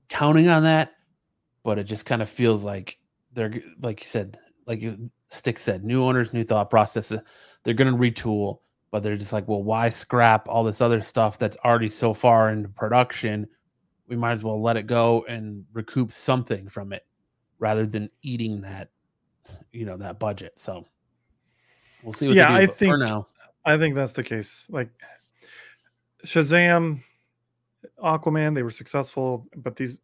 counting on that, but it just kind of feels like they're, like you said, like Stick said, new owners, new thought processes. They're going to retool, but they're just like, well, why scrap all this other stuff that's already so far into production? We might as well let it go and recoup something from it rather than eating that, you know, that budget. So we'll see. yeah, I think for now, I think that's the case. Like Shazam, Aquaman, they were successful, but these,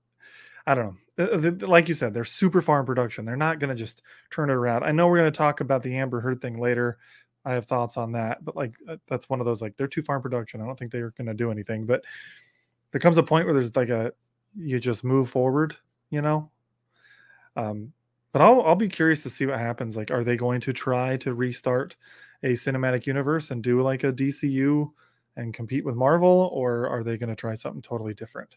I don't know. Uh, uh, like you said, they're super far in production. They're not going to just turn it around. I know we're going to talk about the Amber Heard thing later. I have thoughts on that, but like uh, that's one of those like they're too far in production. I don't think they're going to do anything. But there comes a point where there's like a you just move forward, you know, um, but I'll I'll be curious to see what happens. Like, are they going to try to restart a cinematic universe and do like a DCU and compete with Marvel, or are they going to try something totally different?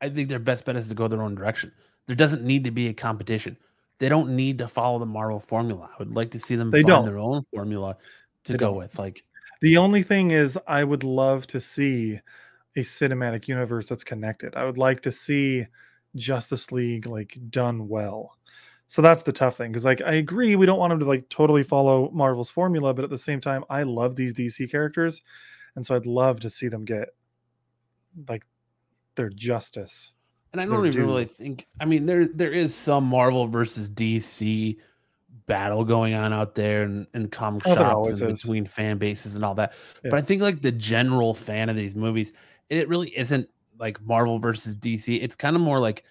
I think their best bet is to go their own direction. There doesn't need to be a competition. They don't need to follow the Marvel formula. I would like to see them they find don't. their own formula to they go don't. with. Like the only thing is, I would love to see a cinematic universe that's connected. I would like to see Justice League like done well. So that's the tough thing because like I agree we don't want them to like totally follow Marvel's formula, but at the same time I love these DC characters, and so I'd love to see them get like their justice. And I don't even due. really think. I mean, there there is some Marvel versus DC battle going on out there and in comic oh, shops and between fan bases and all that. Yeah. But I think like the general fan of these movies, it really isn't like Marvel versus DC. It's kind of more like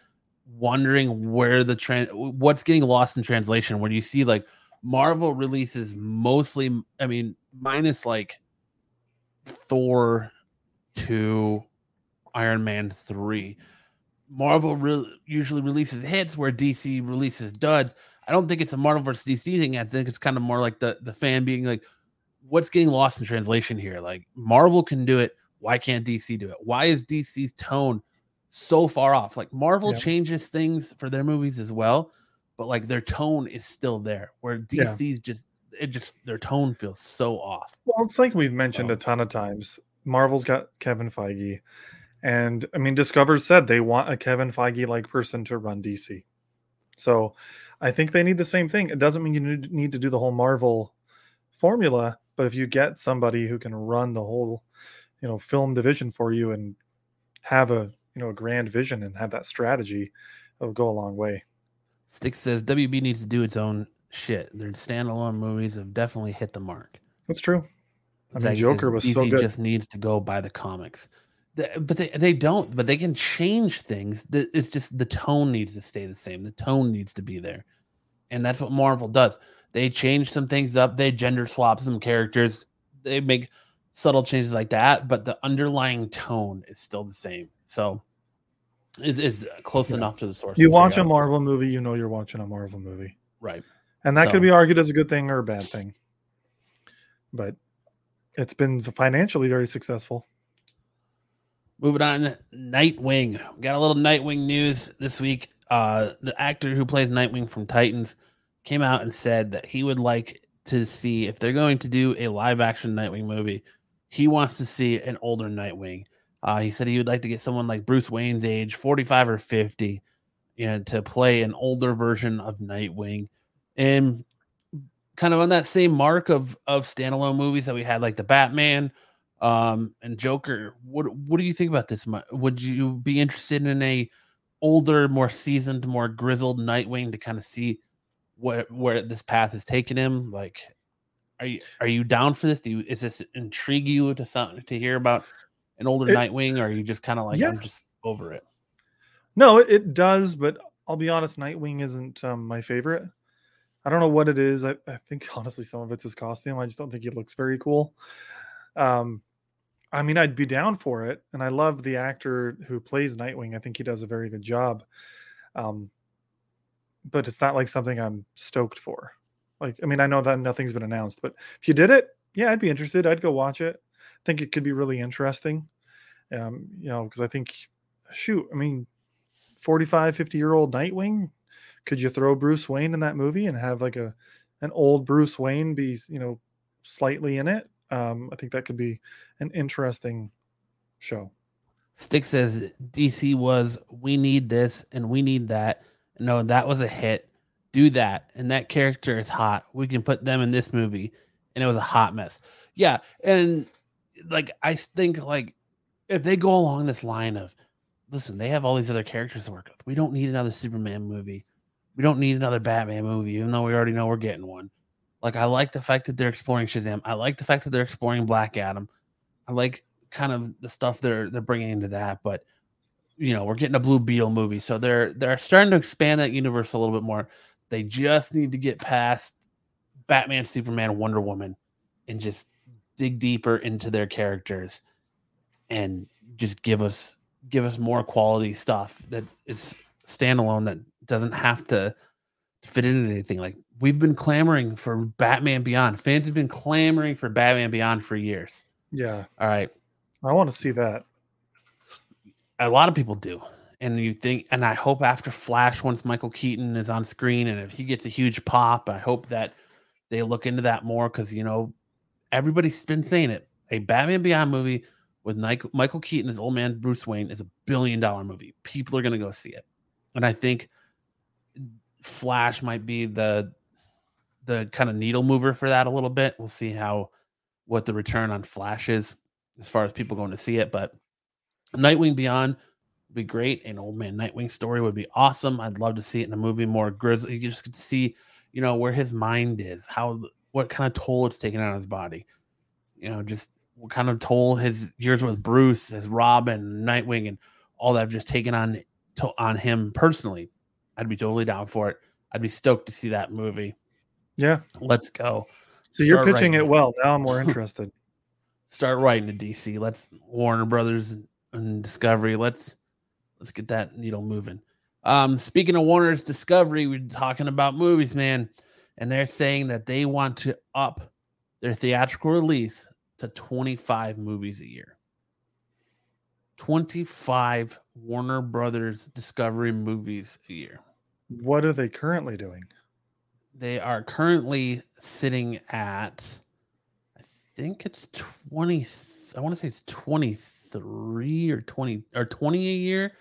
wondering where the trend what's getting lost in translation when you see like Marvel releases mostly I mean minus like Thor 2 Iron Man 3 Marvel re- usually releases hits where DC releases duds. I don't think it's a Marvel versus DC thing. I think it's kind of more like the the fan being like, what's getting lost in translation here? Like Marvel can do it. Why can't DC do it? Why is DC's tone so far off? Like Marvel changes things for their movies as well, but like their tone is still there. Where Yeah. DC's just it just their tone feels so off. Well, it's like we've mentioned Oh. a ton of times. Marvel's got Kevin Feige, and I mean, Discover said they want a Kevin Feige like person to run DC. So I think they need the same thing. It doesn't mean you need- to do the whole Marvel formula, but if you get somebody who can run the whole, you know, film division for you and have a you know a grand vision and have that strategy, it'll go a long way. Stick says WB needs to do its own shit. Their standalone movies have definitely hit the mark. That's true. I mean, Joker was so DC good. just needs to go by the comics. But they, they don't, but they can change things. It's just the tone needs to stay the same. The tone needs to be there. And that's what Marvel does. They change some things up, they gender swap some characters, they make subtle changes like that, but the underlying tone is still the same. So it's, it's close Yeah. enough to the source. You watch a Marvel movie, you know you're watching a Marvel movie. Right. And that So- could be argued as a good thing or a bad thing. But it's been financially very successful. Moving on, Nightwing. We got a little Nightwing news this week. Uh, the actor who plays Nightwing from Titans came out and said that he would like to see if they're going to do a live action Nightwing movie. He wants to see an older Nightwing. Uh, he said he would like to get someone like Bruce Wayne's age, 45 or 50, you know, to play an older version of Nightwing. And kind of on that same mark of of standalone movies that we had, like the Batman, um and joker what what do you think about this would you be interested in a older more seasoned more grizzled nightwing to kind of see what where this path has taken him like are you are you down for this do you is this intrigue you to something to hear about an older It- nightwing or are you just kind of like Yeah. i'm just over it No, it, it does, but I'll be honest, Nightwing isn't um, my favorite. I don't know what it is. I, I think honestly some of it's his costume. I just don't think he looks very cool. Um I mean, I'd be down for it, and I love the actor who plays Nightwing. I think he does a very good job. Um, but it's not like something I'm stoked for. Like, I mean, I know that nothing's been announced, but if you did it, yeah, I'd be interested. I'd go watch it. I think it could be really interesting. Um, you know, because I think, shoot, I mean, 45, 50 year old Nightwing, could you throw Bruce Wayne in that movie and have like a an old Bruce Wayne be, you know, slightly in it? Um, I think that could be an interesting show. Stick says DC was we need this and we need that. No, that was a hit. Do that. And that character is hot. We can put them in this movie. And it was a hot mess. Yeah. And like I think like if they go along this line of listen, they have all these other characters to work with. We don't need another Superman movie. We don't need another Batman movie, even though we already know we're getting one. Like I like the fact that they're exploring Shazam. I like the fact that they're exploring Black Adam. I like kind of the stuff they're they're bringing into that, but you know we're getting a Blue Beetle movie, so they're they're starting to expand that universe a little bit more. They just need to get past Batman, Superman, Wonder Woman, and just dig deeper into their characters, and just give us give us more quality stuff that is standalone that doesn't have to fit into anything. Like we've been clamoring for Batman Beyond. Fans have been clamoring for Batman Beyond for years. Yeah, All right. I want to see that. a lot of people do. And you think, and I hope after Flash, once Michael Keaton is on screen and if he gets a huge pop, I hope that they look into that more because, you know, everybody's been saying it. A Batman Beyond movie with Michael, Michael Keaton as old man Bruce Wayne is a billion dollar movie. People are going to go see it. And I think Flash might be the the kind of needle mover for that a little bit. We'll see how what the return on Flash is as far as people going to see it. But Nightwing Beyond would be great. An old man Nightwing story would be awesome. I'd love to see it in a movie more grizzly. You just could see, you know, where his mind is, how what kind of toll it's taken on his body. You know, just what kind of toll his years with Bruce, his Robin, Nightwing, and all that have just taken on to, on him personally. I'd be totally down for it. I'd be stoked to see that movie. Yeah. Let's go. So you're pitching it well. Now I'm more interested. start writing to DC. Let's Warner Brothers and Discovery. Let's let's get that needle moving. Um, speaking of Warner's Discovery, we're talking about movies, man, and they're saying that they want to up their theatrical release to 25 movies a year. 25 Warner Brothers Discovery movies a year. What are they currently doing? They are currently sitting at, I think it's 20. I want to say it's 23 or 20 or 20 a year.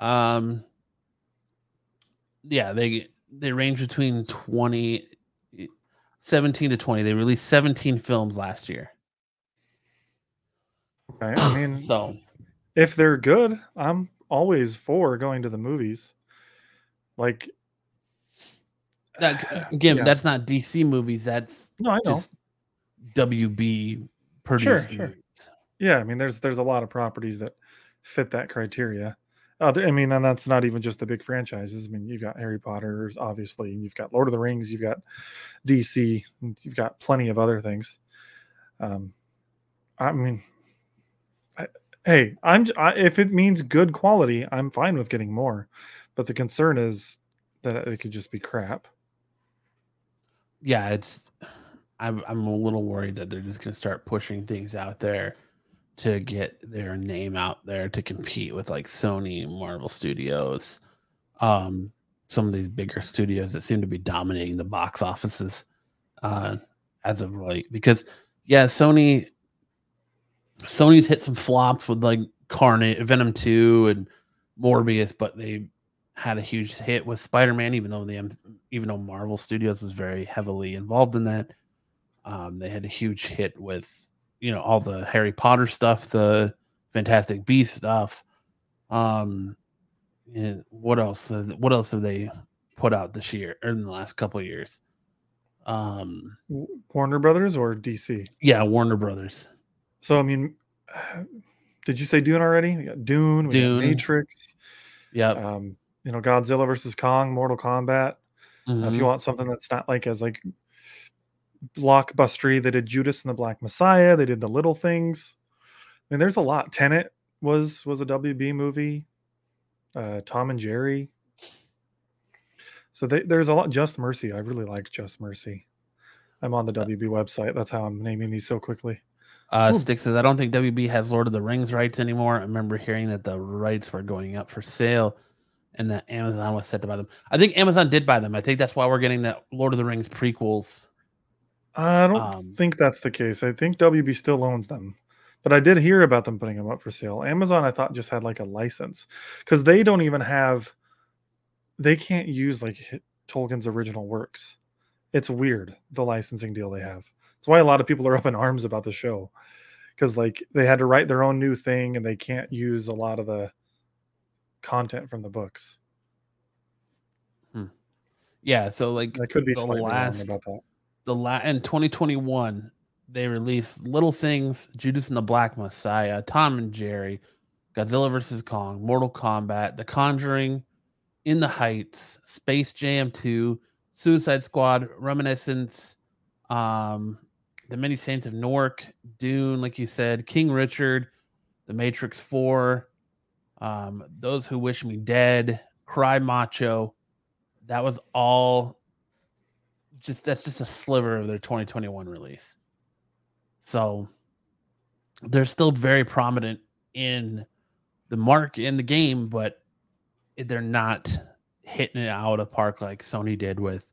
Um, yeah, they they range between 20 17 to 20. They released 17 films last year. Okay. I mean, So, if they're good, I'm always for going to the movies. Like, that, again, Yeah. that's not DC movies. That's no, I know. just WB produced sure. movies. Yeah, I mean, there's there's a lot of properties that fit that criteria. Uh, th- I mean, and that's not even just the big franchises. I mean, you've got Harry Potter's, obviously, and you've got Lord of the Rings, you've got DC, and you've got plenty of other things. Um, I mean, I, hey, I'm I, if it means good quality, I'm fine with getting more. But the concern is that it could just be crap. Yeah, it's I'm I'm a little worried that they're just gonna start pushing things out there to get their name out there to compete with like Sony, Marvel Studios, um, some of these bigger studios that seem to be dominating the box offices uh as of late. Because yeah, Sony Sony's hit some flops with like Carnage, Venom 2 and Morbius, but they had a huge hit with Spider-Man, even though the even though Marvel Studios was very heavily involved in that. Um, they had a huge hit with you know all the Harry Potter stuff, the Fantastic Beast stuff. Um, and what else? uh, What else have they put out this year or in the last couple of years? Um, Warner Brothers or DC? yeah, Warner Brothers. So I mean, did you say Dune already? We got Dune, we Dune. Matrix. Yep. um, you know, Godzilla versus Kong, Mortal Kombat. Uh, if you want something that's not like as like blockbustery, they did Judas and the Black Messiah. They did the Little Things. I mean, there's a lot. Tenet was was a WB movie. Uh, Tom and Jerry. So they, there's a lot. Just Mercy. I really like Just Mercy. I'm on the WB website. That's how I'm naming these so quickly. Uh, Ooh. Stick says, I don't think WB has Lord of the Rings rights anymore. I remember hearing that the rights were going up for sale and that Amazon was set to buy them. I think Amazon did buy them. I think that's why we're getting the Lord of the Rings prequels. I don't Um, think that's the case. I think WB still owns them, but I did hear about them putting them up for sale. Amazon, I thought, just had like a license because they don't even have, they can't use like Tolkien's original works. It's weird the licensing deal they have. That's why a lot of people are up in arms about the show because like they had to write their own new thing and they can't use a lot of the content from the books. Yeah, so like I could be the last that. the la- in 2021 they released Little Things, Judas and the Black Messiah, Tom and Jerry, Godzilla vs Kong, Mortal Kombat, The Conjuring, In the Heights, Space Jam 2, Suicide Squad, Reminiscence, um, The Many Saints of Newark, Dune, like you said, King Richard, The Matrix 4, um, Those Who Wish Me Dead, Cry Macho. That was all just that's just a sliver of their 2021 release. So they're still very prominent in the mark in the game, but they're not hitting it out of park like Sony did with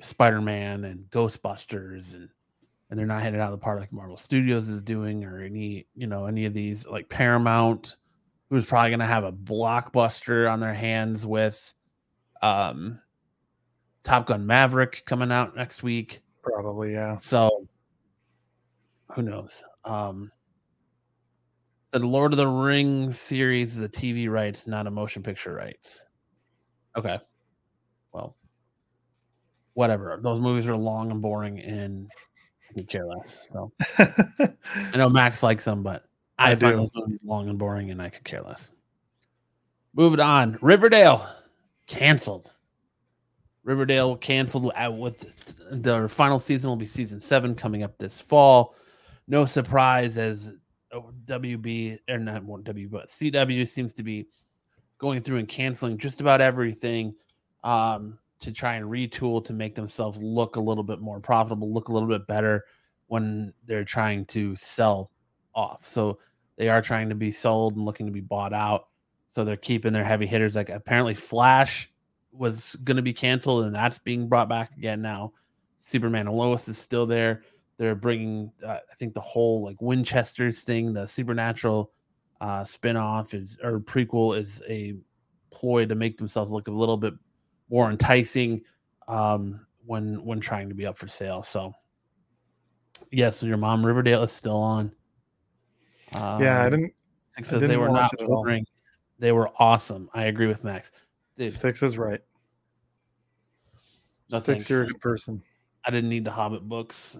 Spider-Man and Ghostbusters and and they're not hitting it out of the park like Marvel Studios is doing or any, you know, any of these like Paramount, who's probably gonna have a blockbuster on their hands with um Top Gun Maverick coming out next week. Probably, yeah. So who knows? Um the Lord of the Rings series is a TV rights, not a motion picture rights. Okay. Well, whatever. Those movies are long and boring and I could care less. So I know Max likes them, but I, I find do. those movies long and boring and I could care less. Moving on. Riverdale canceled. Riverdale canceled at what their final season will be season seven coming up this fall. No surprise as WB or not W, but CW seems to be going through and canceling just about everything um, to try and retool to make themselves look a little bit more profitable, look a little bit better when they're trying to sell off. So they are trying to be sold and looking to be bought out. So they're keeping their heavy hitters. Like apparently, Flash was going to be canceled, and that's being brought back again now. Superman and Lois is still there. They're bringing, uh, I think, the whole like Winchester's thing, the supernatural uh, spinoff is or prequel is a ploy to make themselves look a little bit more enticing um, when when trying to be up for sale. So, yes, so your mom Riverdale is still on. Um, yeah, I um, didn't. Says they were not boring. They were awesome. I agree with Max. Dude, Six is right. No Six, you're a good person. I didn't need the Hobbit books.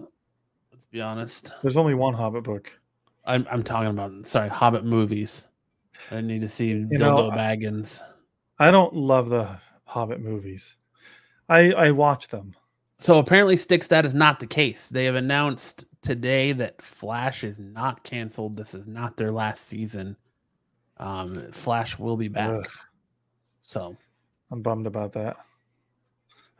Let's be honest. There's only one Hobbit book. I'm I'm talking about sorry Hobbit movies. I need to see you Dildo know, Baggins. I don't love the Hobbit movies. I I watch them. So apparently, Sticks that is not the case. They have announced today that Flash is not canceled. This is not their last season. Um, Flash will be back. Ugh. So I'm bummed about that.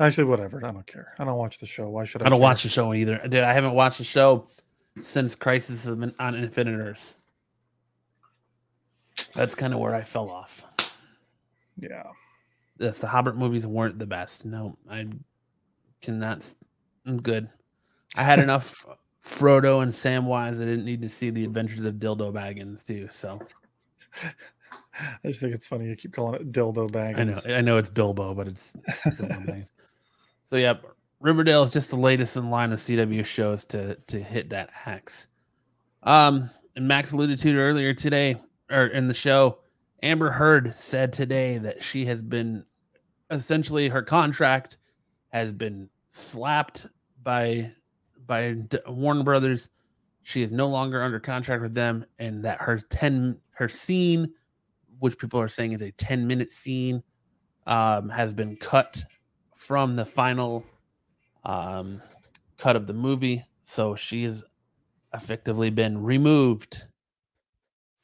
Actually, whatever. I don't care. I don't watch the show. Why should I? I don't care? watch the show either. Dude, I haven't watched the show since Crisis on Infinite Earths. That's kind of where I fell off. Yeah. Yes, the Hobbit movies weren't the best. No, I cannot. I'm good. I had enough Frodo and Samwise. I didn't need to see the Adventures of Dildo Baggins too. So. I just think it's funny you keep calling it Dildo Baggins. I know. I know it's Bilbo, but it's Dildo Baggins. So yeah, Riverdale is just the latest in line of CW shows to to hit that axe. Um, and Max alluded to it earlier today, or in the show. Amber Heard said today that she has been essentially her contract has been slapped by by Warner Brothers. She is no longer under contract with them, and that her ten her scene, which people are saying is a ten minute scene, um, has been cut from the final um, cut of the movie. So she has effectively been removed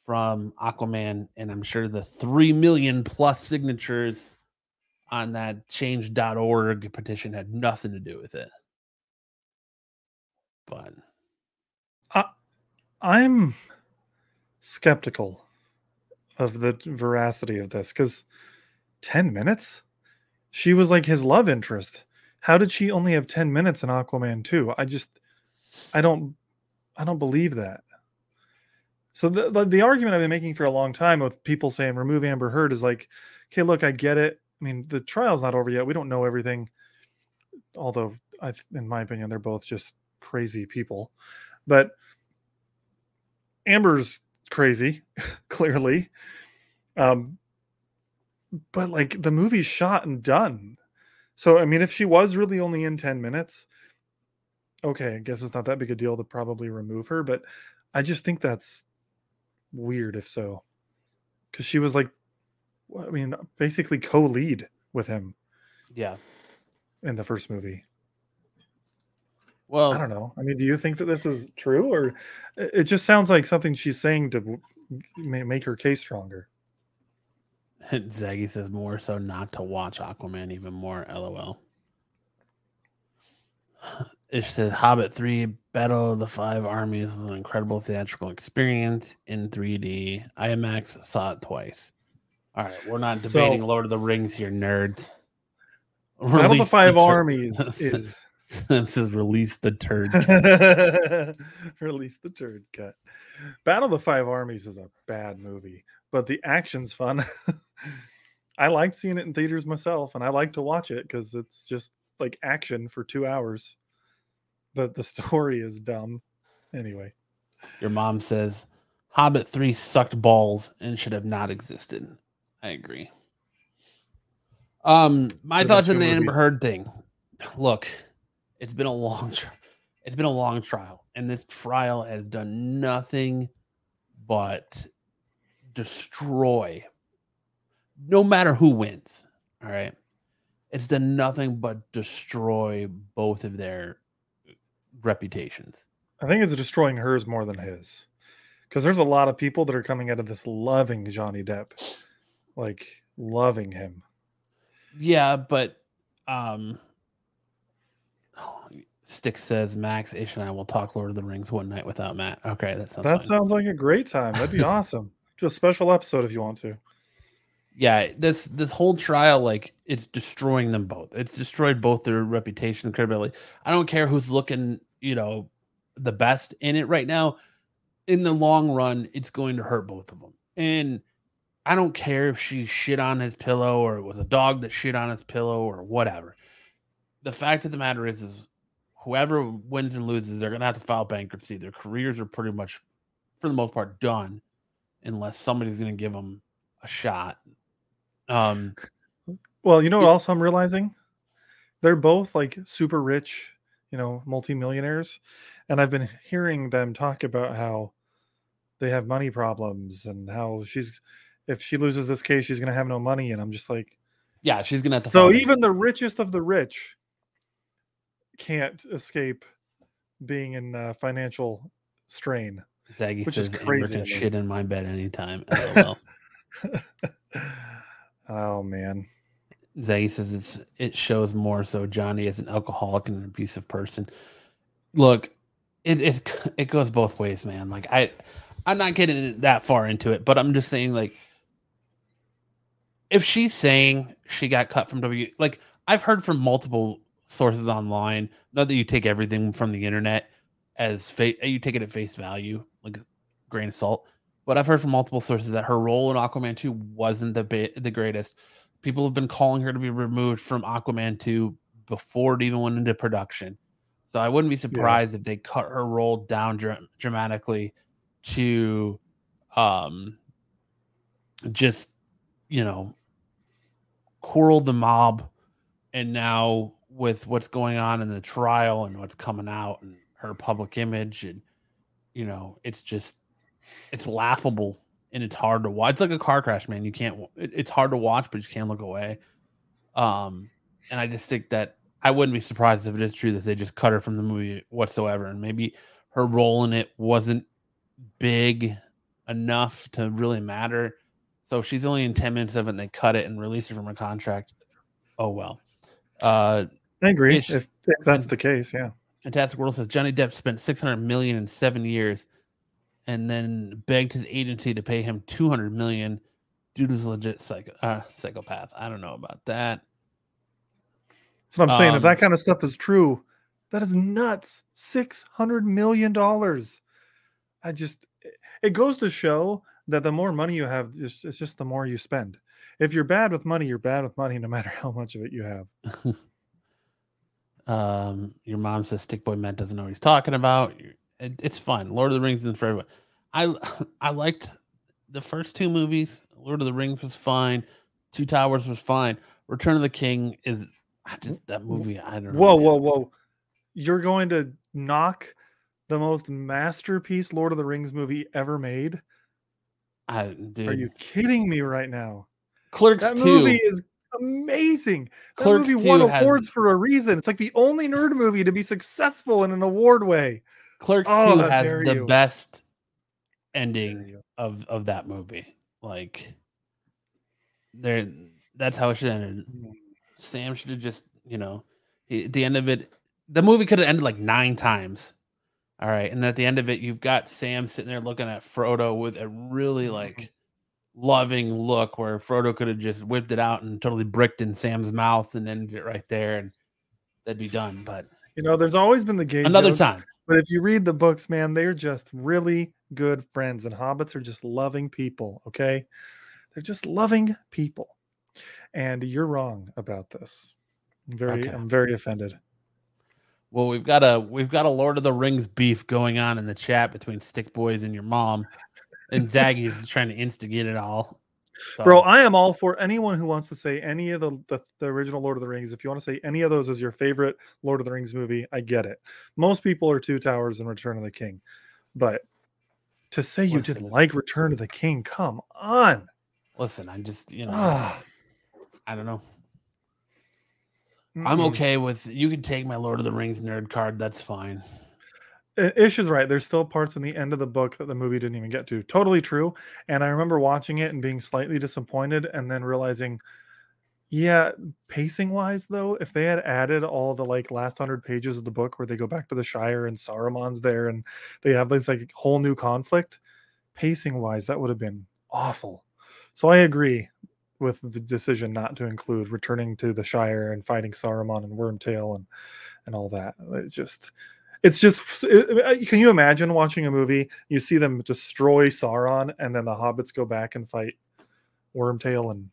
from Aquaman, and I'm sure the 3 million plus signatures on that change.org petition had nothing to do with it. But I, I'm skeptical of the veracity of this because 10 minutes? She was like his love interest. How did she only have 10 minutes in Aquaman 2? I just I don't I don't believe that. So the, the, the argument I've been making for a long time with people saying remove Amber Heard is like, okay, look, I get it. I mean, the trial's not over yet. We don't know everything. Although I in my opinion they're both just crazy people. But Amber's crazy, clearly. Um but like the movie's shot and done. So I mean, if she was really only in 10 minutes, okay, I guess it's not that big a deal to probably remove her, but I just think that's weird if so because she was like i mean basically co-lead with him yeah in the first movie well i don't know i mean do you think that this is true or it just sounds like something she's saying to make her case stronger zaggy says more so not to watch aquaman even more lol it says Hobbit 3 Battle of the Five Armies was an incredible theatrical experience in 3D. IMAX saw it twice. All right, we're not debating so, Lord of the Rings here, nerds. Battle of the Five Armies is this is release the turd. release the turd cut. Battle of the Five Armies is a bad movie, but the action's fun. I liked seeing it in theaters myself, and I like to watch it because it's just like action for two hours the the story is dumb. Anyway, your mom says Hobbit three sucked balls and should have not existed. I agree. Um, my thoughts on the Amber Heard thing. Look, it's been a long, it's been a long trial, and this trial has done nothing but destroy. No matter who wins, all right, it's done nothing but destroy both of their reputations. I think it's destroying hers more than his. Because there's a lot of people that are coming out of this loving Johnny Depp. Like loving him. Yeah, but um Stick says Max, Ish, and I will talk Lord of the Rings one night without Matt. Okay, that sounds that fine. sounds like a great time. That'd be awesome. Do a special episode if you want to. yeah, this this whole trial, like it's destroying them both. It's destroyed both their reputation and credibility. I don't care who's looking, you know, the best in it right now. In the long run, it's going to hurt both of them. And I don't care if she shit on his pillow or it was a dog that shit on his pillow or whatever. The fact of the matter is, is whoever wins and loses, they're gonna have to file bankruptcy. Their careers are pretty much, for the most part, done, unless somebody's gonna give them a shot. Um, Well, you know what Yeah. else I'm realizing? They're both like super rich, you know, multimillionaires. And I've been hearing them talk about how they have money problems and how she's if she loses this case, she's gonna have no money. And I'm just like, yeah, she's gonna have to. so even the richest of the rich can't escape being in uh, financial strain. Zaggy which is says Amber crazy can shit in my bed anytime. LOL. oh man. Zaggy says it's it shows more so Johnny is an alcoholic and an abusive person. Look, it it it goes both ways, man. Like I I'm not getting that far into it, but I'm just saying like if she's saying she got cut from W like I've heard from multiple sources online, not that you take everything from the internet as fa- you take it at face value, like a grain of salt. But I've heard from multiple sources that her role in Aquaman 2 wasn't the bit the greatest people have been calling her to be removed from Aquaman 2 before it even went into production. So I wouldn't be surprised if they cut her role down dra- dramatically to um just you know quarrel the mob and now with what's going on in the trial and what's coming out and her public image and you know it's just it's laughable and it's hard to watch. It's like a car crash, man. You can't. It, it's hard to watch, but you can't look away. Um, and I just think that I wouldn't be surprised if it is true that they just cut her from the movie whatsoever, and maybe her role in it wasn't big enough to really matter. So if she's only in ten minutes of it, and they cut it and release her from her contract. Oh well. Uh, I agree. If, if that's the case, yeah. Fantastic World says Johnny Depp spent 600 million in seven years and then begged his agency to pay him 200 million due to his legit psycho, uh, psychopath. I don't know about that. That's what I'm saying. If Um, that kind of stuff is true, that is nuts. Six hundred million dollars. I just it- it goes to show that the more money you have, it's, it's just the more you spend. If you're bad with money, you're bad with money, no matter how much of it you have. Um, your mom says Stick Boy Matt doesn't know what he's talking about. It, it's fine. Lord of the Rings isn't for everyone. I I liked the first two movies. Lord of the Rings was fine. Two Towers was fine. Return of the King is I just that movie. I don't know. Whoa, man. whoa, whoa! You're going to knock the most masterpiece Lord of the Rings movie ever made? I, dude. Are you kidding me right now? Clerks That two. movie is amazing. That Clerks movie won 2 has- awards for a reason. It's like the only nerd movie to be successful in an award way. Clerks Oh, 2 has the you. best ending of of that movie. Like there that's how it should end. Mm. Sam should have just, you know, he- at the end of it, the movie could have ended like nine times. All right. And at the end of it, you've got Sam sitting there looking at Frodo with a really mm-hmm. like loving look where Frodo could have just whipped it out and totally bricked in Sam's mouth and ended it right there and that'd be done. But You know, there's always been the gay another jokes, time. But if you read the books, man, they're just really good friends, and hobbits are just loving people. Okay, they're just loving people, and you're wrong about this. I'm very, Okay. I'm very offended. Well, we've got a we've got a Lord of the Rings beef going on in the chat between Stick Boys and your mom, and Zaggy is trying to instigate it all. So, Bro, I am all for anyone who wants to say any of the, the the original Lord of the Rings. If you want to say any of those as your favorite Lord of the Rings movie, I get it. Most people are Two Towers and Return of the King, but to say you Listen. didn't like Return of the King, come on. listen, I'm just you know Ah, I don't know. I'm okay with you can take my Lord of the Rings nerd card. That's fine. Ish is right. There's still parts in the end of the book that the movie didn't even get to. Totally true. And I remember watching it and being slightly disappointed and then realizing, yeah, pacing wise though, if they had added all the like last hundred pages of the book where they go back to the Shire and Saruman's there and they have this like whole new conflict, pacing wise, that would have been awful. So I agree. with the decision not to include returning to the Shire and fighting Saruman and Wormtail and and all that. It's just it's just it, can you imagine watching a movie you see them destroy Sauron and then the hobbits go back and fight Wormtail and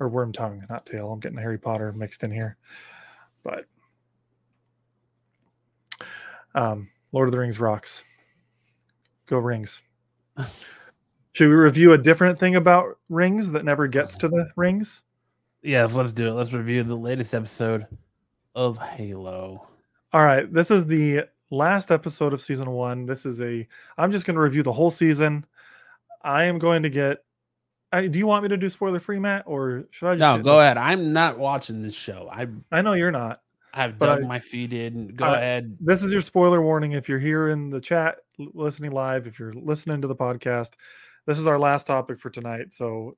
or Wormtongue, not tail. I'm getting Harry Potter mixed in here. But um Lord of the Rings rocks. Go rings. Should we review a different thing about rings that never gets to the rings? Yes, let's do it. Let's review the latest episode of Halo. All right, this is the last episode of season one. This is a. I'm just going to review the whole season. I am going to get. I, do you want me to do spoiler free, Matt, or should I? just No, go ahead. I'm not watching this show. I I know you're not. I've dug I, my feet in. Go ahead. This is your spoiler warning. If you're here in the chat listening live, if you're listening to the podcast, this is our last topic for tonight. So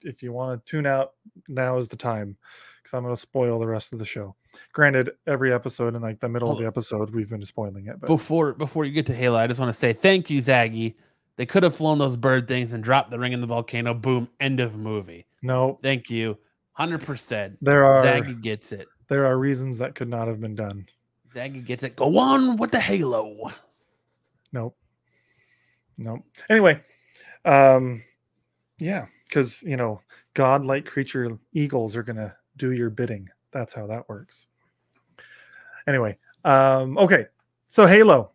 if you want to tune out, now is the time because I'm going to spoil the rest of the show. Granted, every episode in like the middle of the episode, we've been spoiling it. But before before you get to Halo, I just want to say thank you, Zaggy. They could have flown those bird things and dropped the ring in the volcano. Boom. End of movie. No. Thank you. Hundred percent. There are Zaggy gets it. There are reasons that could not have been done. Zaggy gets it. Go on with the Halo. Nope. Nope. Anyway, um, yeah, because you know, god-like creature eagles are gonna do your bidding. That's how that works. Anyway, um, okay, so Halo.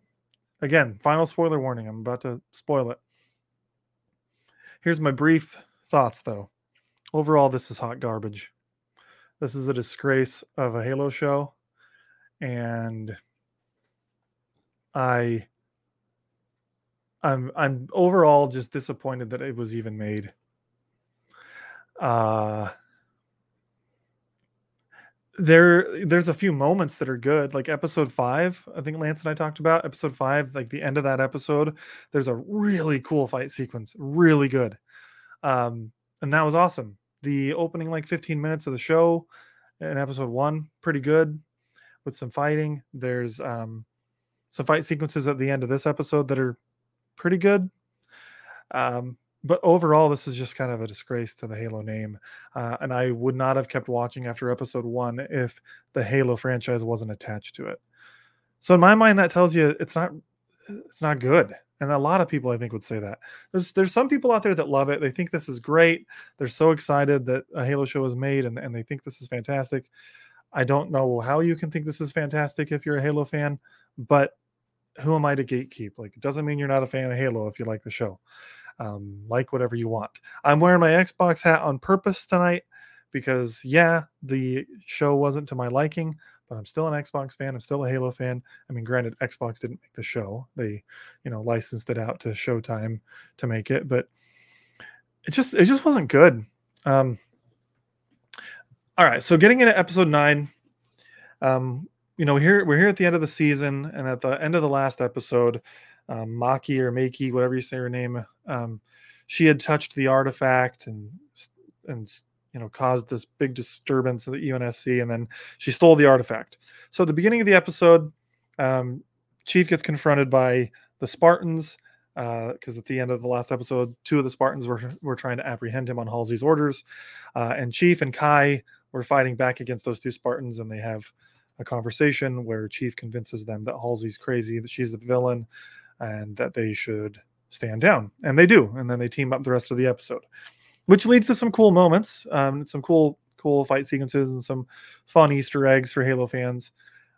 Again, final spoiler warning. I'm about to spoil it. Here's my brief thoughts, though. Overall, this is hot garbage. This is a disgrace of a Halo show, and I I'm I'm overall just disappointed that it was even made. Uh there there's a few moments that are good like episode 5 i think lance and i talked about episode 5 like the end of that episode there's a really cool fight sequence really good. Um and that was awesome. The opening like 15 minutes of the show in episode 1 pretty good with some fighting. There's um some fight sequences at the end of this episode that are pretty good. Um, but overall, this is just kind of a disgrace to the Halo name. Uh, and I would not have kept watching after episode one if the Halo franchise wasn't attached to it. So in my mind, that tells you it's not it's not good. And a lot of people I think would say that. There's there's some people out there that love it. They think this is great. They're so excited that a Halo show is made and, and they think this is fantastic. I don't know how you can think this is fantastic if you're a Halo fan, but who am I to gatekeep? Like, it doesn't mean you're not a fan of Halo if you like the show. Um, like whatever you want. I'm wearing my Xbox hat on purpose tonight because, yeah, the show wasn't to my liking, but I'm still an Xbox fan. I'm still a Halo fan. I mean, granted, Xbox didn't make the show; they, you know, licensed it out to Showtime to make it, but it just it just wasn't good. Um, all right, so getting into episode nine, um, you know, here we're here at the end of the season, and at the end of the last episode, um, Makee or Makee, whatever you say her name, um, she had touched the artifact and and you know caused this big disturbance of the UNSC, and then she stole the artifact. So at the beginning of the episode, um, Chief gets confronted by the Spartans because uh, at the end of the last episode, two of the Spartans were were trying to apprehend him on Halsey's orders, uh, and Chief and Kai were fighting back against those two Spartans, and they have a conversation where Chief convinces them that Halsey's crazy, that she's the villain, and that they should stand down. And they do. And then they team up the rest of the episode, which leads to some cool moments, um, some cool, cool fight sequences, and some fun Easter eggs for Halo fans.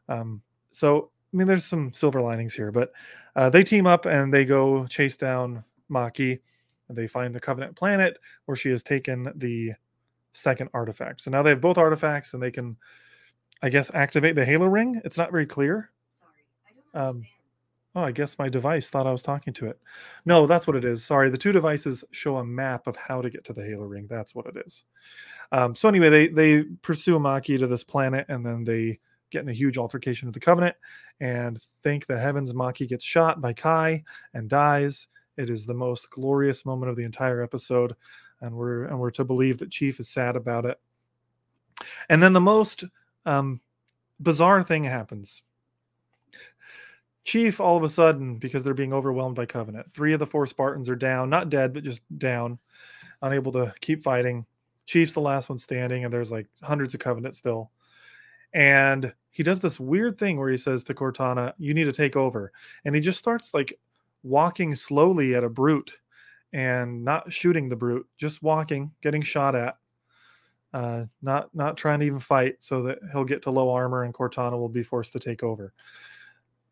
Um, so, I mean, there's some silver linings here, but uh, they team up and they go chase down Makee. And they find the Covenant planet where she has taken the second artifact. So now they have both artifacts and they can I guess activate the Halo ring. It's not very clear. Um, oh, I guess my device thought I was talking to it. No, that's what it is. Sorry, the two devices show a map of how to get to the Halo ring. That's what it is. Um, so anyway, they they pursue Makee to this planet, and then they get in a huge altercation with the Covenant, and thank the heavens, Makee gets shot by Kai and dies. It is the most glorious moment of the entire episode, and we're and we're to believe that Chief is sad about it. And then the most um, bizarre thing happens. Chief, all of a sudden, because they're being overwhelmed by Covenant, three of the four Spartans are down, not dead, but just down, unable to keep fighting. Chief's the last one standing, and there's like hundreds of Covenant still. And he does this weird thing where he says to Cortana, You need to take over. And he just starts like walking slowly at a brute and not shooting the brute, just walking, getting shot at. Uh, not not trying to even fight so that he'll get to low armor and Cortana will be forced to take over.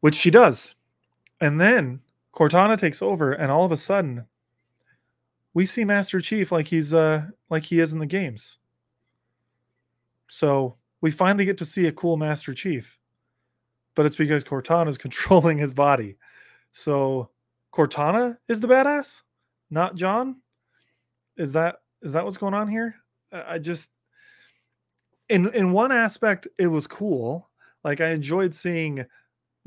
Which she does. And then Cortana takes over, and all of a sudden, we see Master Chief like he's uh like he is in the games. So we finally get to see a cool Master Chief, but it's because Cortana is controlling his body. So Cortana is the badass, not John. Is that is that what's going on here? I just in in one aspect it was cool. Like I enjoyed seeing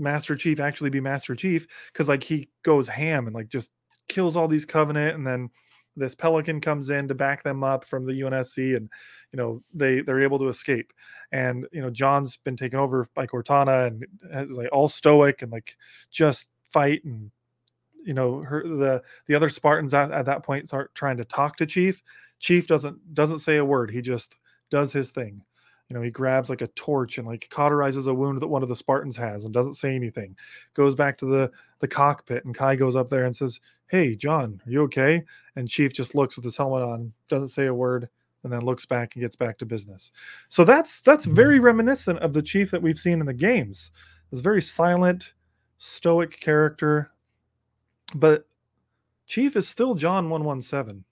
Master Chief actually be Master Chief because like he goes ham and like just kills all these Covenant, and then this Pelican comes in to back them up from the UNSC, and you know they they're able to escape. And you know John's been taken over by Cortana and is like all stoic and like just fight and you know her the the other Spartans at, at that point start trying to talk to Chief. Chief doesn't doesn't say a word. He just does his thing you know he grabs like a torch and like cauterizes a wound that one of the spartans has and doesn't say anything. Goes back to the the cockpit and kai goes up there and says hey john are you okay? And chief just looks with his helmet on doesn't say a word and then looks back and gets back to business. So that's that's very mm. reminiscent of the chief that we've seen in the games. This very silent stoic character but chief is still john 117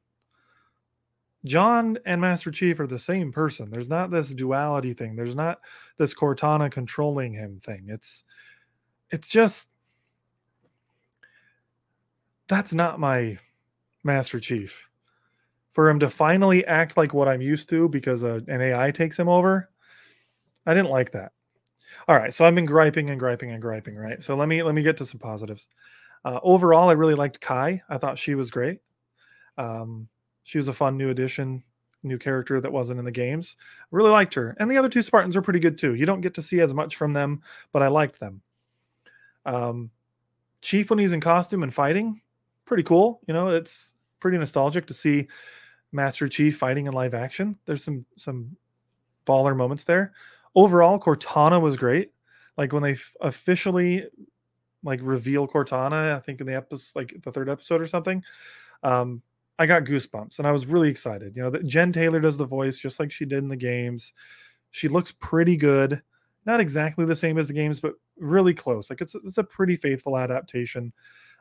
John and Master Chief are the same person. There's not this duality thing. There's not this Cortana controlling him thing. It's it's just that's not my Master Chief. For him to finally act like what I'm used to because uh, an AI takes him over, I didn't like that. All right, so I've been griping and griping and griping, right? So let me let me get to some positives. Uh, overall, I really liked Kai. I thought she was great. Um, she was a fun new addition, new character that wasn't in the games. Really liked her. And the other two Spartans are pretty good too. You don't get to see as much from them, but I liked them. Um, Chief when he's in costume and fighting, pretty cool. You know, it's pretty nostalgic to see Master Chief fighting in live action. There's some some baller moments there. Overall, Cortana was great. Like when they f- officially like reveal Cortana, I think in the episode, like the third episode or something. Um, I got goosebumps and I was really excited. You know, that Jen Taylor does the voice just like she did in the games. She looks pretty good. Not exactly the same as the games, but really close. Like it's it's a pretty faithful adaptation.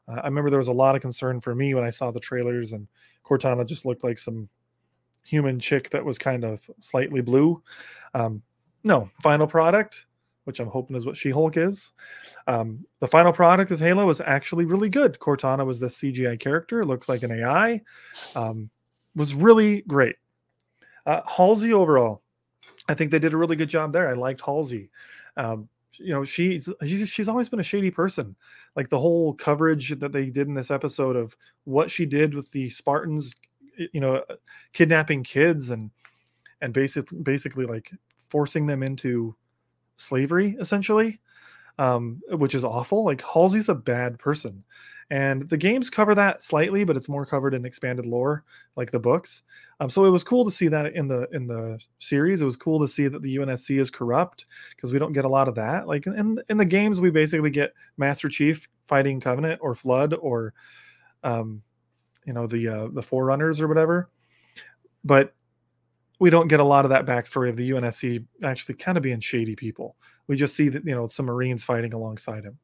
Uh, I remember there was a lot of concern for me when I saw the trailers and Cortana just looked like some human chick that was kind of slightly blue. Um, no, final product which I'm hoping is what She Hulk is. Um, the final product of Halo was actually really good. Cortana was the CGI character, looks like an AI, um, was really great. Uh, Halsey overall, I think they did a really good job there. I liked Halsey. Um, you know, she's, she's she's always been a shady person. Like the whole coverage that they did in this episode of what she did with the Spartans, you know, kidnapping kids and and basically basically like forcing them into slavery essentially um, which is awful. Like halsey's a bad person. And the games cover that slightly but it's more covered in expanded lore like the books. Um, so it was cool to see that in the in the series. It was cool to see that the unsc is corrupt because we don't get a lot of that. Like in in the games we basically get master chief fighting covenant or flood or um you know the uh the forerunners or whatever. But we don't get a lot of that backstory of the UNSC actually kind of being shady people. We just see that you know some Marines fighting alongside him,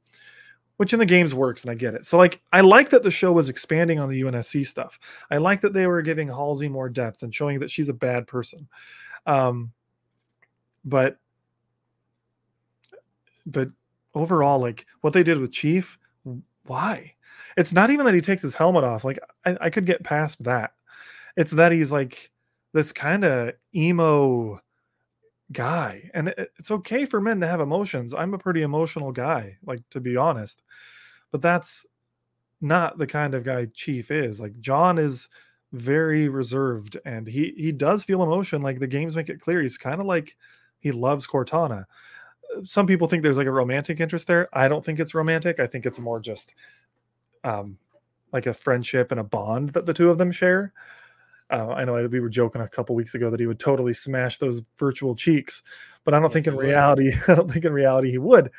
which in the games works, and I get it. So like I like that the show was expanding on the UNSC stuff. I like that they were giving Halsey more depth and showing that she's a bad person. Um, but but overall, like what they did with Chief, why? It's not even that he takes his helmet off. Like I, I could get past that. It's that he's like this kind of emo guy and it's okay for men to have emotions i'm a pretty emotional guy like to be honest but that's not the kind of guy chief is like john is very reserved and he he does feel emotion like the games make it clear he's kind of like he loves cortana. Some people think there's like a romantic interest there i don't think it's romantic i think it's more just um like a friendship and a bond that the two of them share Uh, I know we were joking a couple weeks ago that he would totally smash those virtual cheeks, but I don't Yes, think in he would. reality, I don't think in reality he would.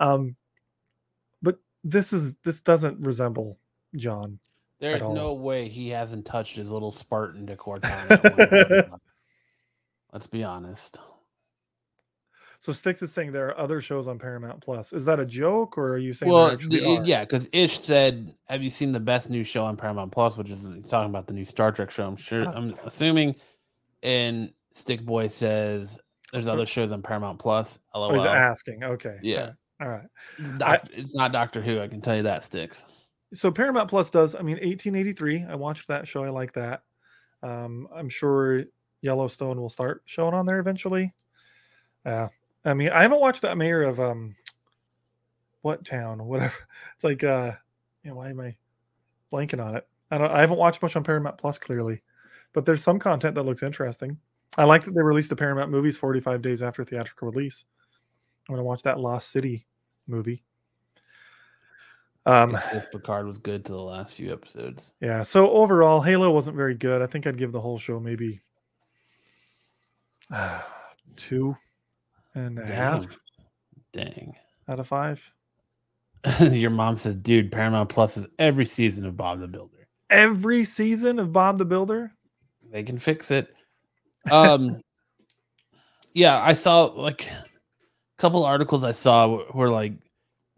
Um, but this is this doesn't resemble John. There's no way he hasn't touched his little Spartan decor time. at one point in time. Let's be honest. So Sticks is saying there are other shows on Paramount Plus. Is that a joke, or are you saying Well, the- are? yeah, because Ish said, "Have you seen the best new show on Paramount Plus?" Which is he's talking about the new Star Trek show. I'm sure. Ah. I'm assuming. And Stick Boy says, "There's other shows on Paramount Plus." Oh, he's asking. Okay. Yeah. All right. It's, I- it's not Doctor Who. I can tell you that sticks. so Paramount Plus does. I mean, 1883. I watched that show. I like that. Um, I'm sure Yellowstone will start showing on there eventually. Yeah. I mean, I haven't watched that mayor of um, what town, whatever. It's like, uh, you know, why am I blanking on it? I don't. I haven't watched much on Paramount Plus clearly, but there's some content that looks interesting. I like that they released the Paramount movies 45 days after theatrical release. I'm gonna watch that Lost City movie. Um, says Picard was good to the last few episodes. Yeah. So overall, Halo wasn't very good. I think I'd give the whole show maybe uh, two and a half Dang. out of five. Your mom says, "Dude, Paramount Plus is every season of Bob the Builder. Every season of Bob the Builder. They can fix it." Um, yeah, I saw like a couple articles I saw were, were like,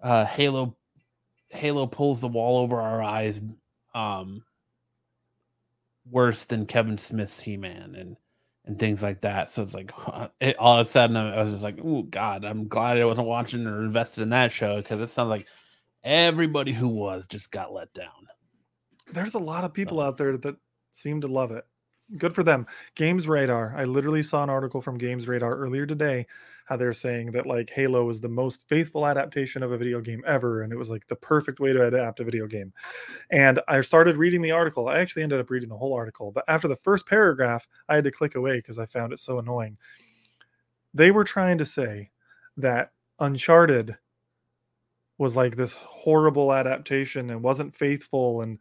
uh, Halo, Halo pulls the wall over our eyes, um, worse than Kevin Smith's He Man and and things like that. So it's like it, all of a sudden I was just like, oh God, I'm glad I wasn't watching or invested in that show because it sounds like everybody who was just got let down. There's a lot of people Uh. out there that seem to love it. Good for them. Games Radar. I literally saw an article from Games Radar earlier today how they're saying that like Halo is the most faithful adaptation of a video game ever. And it was like the perfect way to adapt a video game. And I started reading the article. I actually ended up reading the whole article. But after the first paragraph, I had to click away because I found it so annoying. They were trying to say that Uncharted was like this horrible adaptation and wasn't faithful and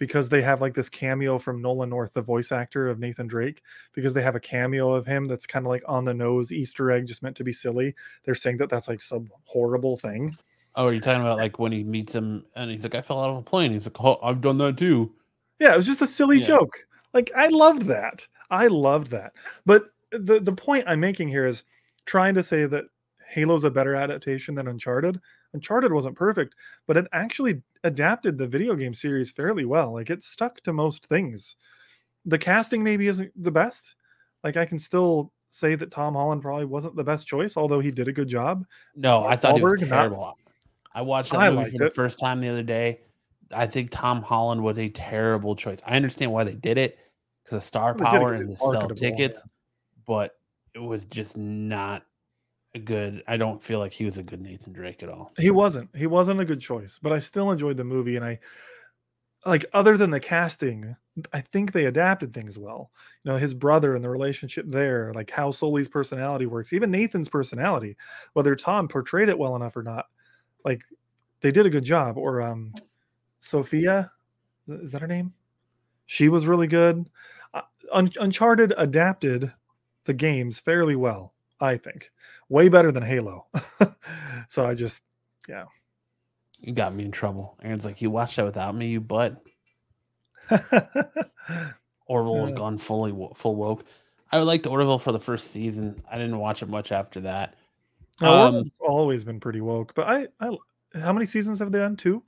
because they have like this cameo from Nolan North, the voice actor of Nathan Drake, because they have a cameo of him that's kind of like on the nose Easter egg, just meant to be silly. They're saying that that's like some horrible thing. Oh, are you talking about like when he meets him and he's like, I fell out of a plane. He's like, oh, I've done that too. Yeah, it was just a silly Yeah. joke. Like I loved that. I loved that. But the the point I'm making here is trying to say that Halo's a better adaptation than Uncharted. Uncharted wasn't perfect, but it actually adapted the video game series fairly well. Like it stuck to most things. The casting maybe isn't the best. Like I can still say that Tom Holland probably wasn't the best choice, although he did a good job. No, I thought it was Wahlberg, not- terrible. I watched that I movie for the first time the other day. I think Tom Holland was a terrible choice. I understand why they did it because of star power it and to sell tickets, but it was just not a good. I don't feel like he was a good Nathan Drake at all. He wasn't. He wasn't a good choice, but I still enjoyed the movie and I like other than the casting, I think they adapted things well. You know, his brother and the relationship there, like how Sully's personality works, even Nathan's personality, whether Tom portrayed it well enough or not. Like they did a good job or um Sophia, is that her name? She was really good. Uh, Un- Uncharted adapted the games fairly well, I think. Way better than Halo. so I just yeah. You got me in trouble. Erin's like, you watched that without me, you butt. Orville was Yeah. gone fully full woke. I liked Orville for the first season. I didn't watch it much after that. No, Um, Orville's always been pretty woke, but I, I, how many seasons have they done? Two?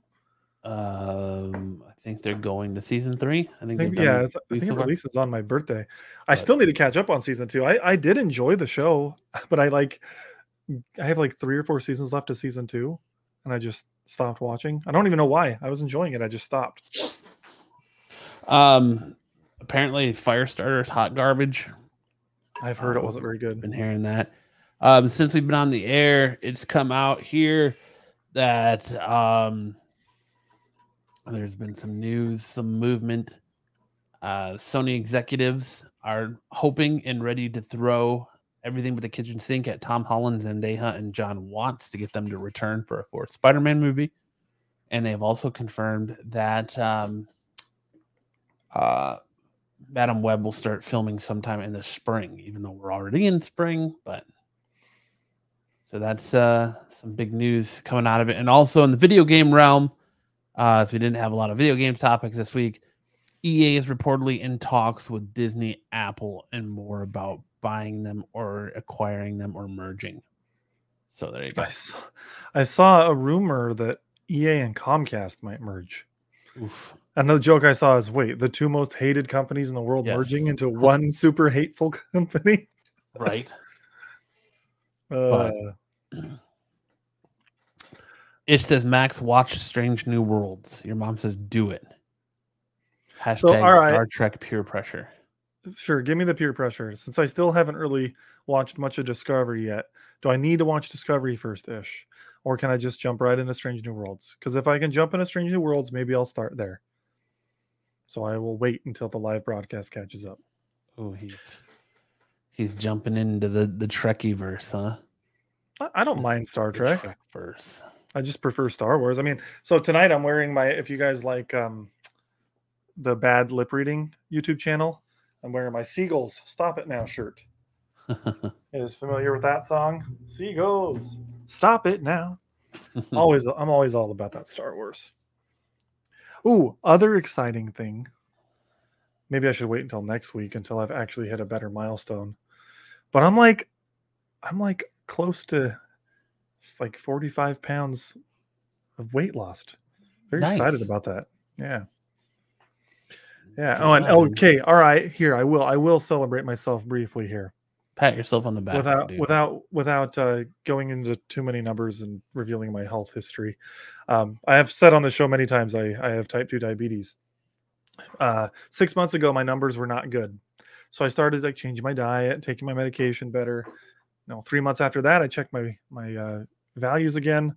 Um, think they're going to season three. I think, I think, yeah, it's, I think it releases on my birthday. I But- still need to catch up on season two. I, I did enjoy the show, but I like, I have like three or four seasons left of season two, and I just stopped watching. I don't even know why. I was enjoying it. I just stopped. Um, apparently, Firestarter is hot garbage. I've heard it Um, wasn't very good. Been hearing that. Um, since we've been on the air, it's come out here that um, there's been some news, some movement. Uh, Sony executives are hoping and ready to throw everything but the kitchen sink at Tom Holland, and Zendaya, and Jon Watts to get them to return for a fourth Spider-Man movie. And they have also confirmed that um, uh, Madame Web will start filming sometime in the spring, even though we're already in spring. But so that's uh, some big news coming out of it. And also in the video game realm, uh, so we didn't have a lot of video games topics this week. EA is reportedly in talks with Disney, Apple, and more about buying them or acquiring them or merging. So there you go. I saw, I saw a rumor that EA and Comcast might merge. Oof. Another joke I saw is wait, the two most hated companies in the world Yes. merging into one super hateful company? Right. Uh, It says Max watch Strange New Worlds. Your mom says do it. Hashtag all right. Star Trek peer pressure. sure, give me the peer pressure. Since I still haven't really watched much of Discovery yet, do I need to watch Discovery first ish? Or can I just jump right into Strange New Worlds? Because if I can jump into Strange New Worlds, maybe I'll start there. So I will wait until the live broadcast catches up. Oh, he's he's jumping into the the Trekkie verse, huh? I, I don't mind Star Trek. Trek verse. I just prefer Star Wars. I mean, so tonight I'm wearing my if you guys like um the bad lip reading YouTube channel, I'm wearing my Seagulls Stop It Now shirt. Is familiar with that song? Seagulls, Stop It Now. always I'm always all about that Star Wars. Ooh, other exciting thing. Maybe I should wait until next week until I've actually hit a better milestone. But I'm like I'm like close to like 45 pounds of weight lost. Very excited about that. Yeah. Yeah. Good Oh, and okay. All right. Here, I will. I will celebrate myself briefly here Pat yourself on the back. without dude. without without uh, going into too many numbers and revealing my health history. Um, I have said on the show many times I, I have type two diabetes. Uh, six months ago, my numbers were not good, so I started like changing my diet, taking my medication better. No, three months after that, I checked my my uh, values again.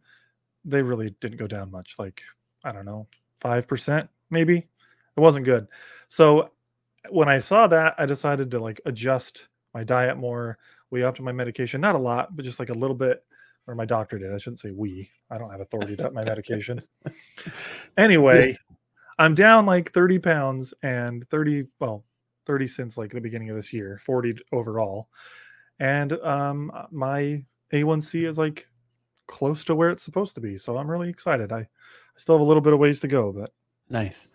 They really didn't go down much, like I don't know, five percent maybe. It wasn't good. So when I saw that, I decided to like adjust my diet more. We upped my medication, not a lot, but just like a little bit. Or my doctor did. I shouldn't say we. I don't have authority to up my medication. Anyway, I'm down like 30 pounds and 30, well, 30 since like the beginning of this year, 40 overall. And um my A1C is like close to where it's supposed to be. So I'm really excited. I, I still have a little bit of ways to go, but nice.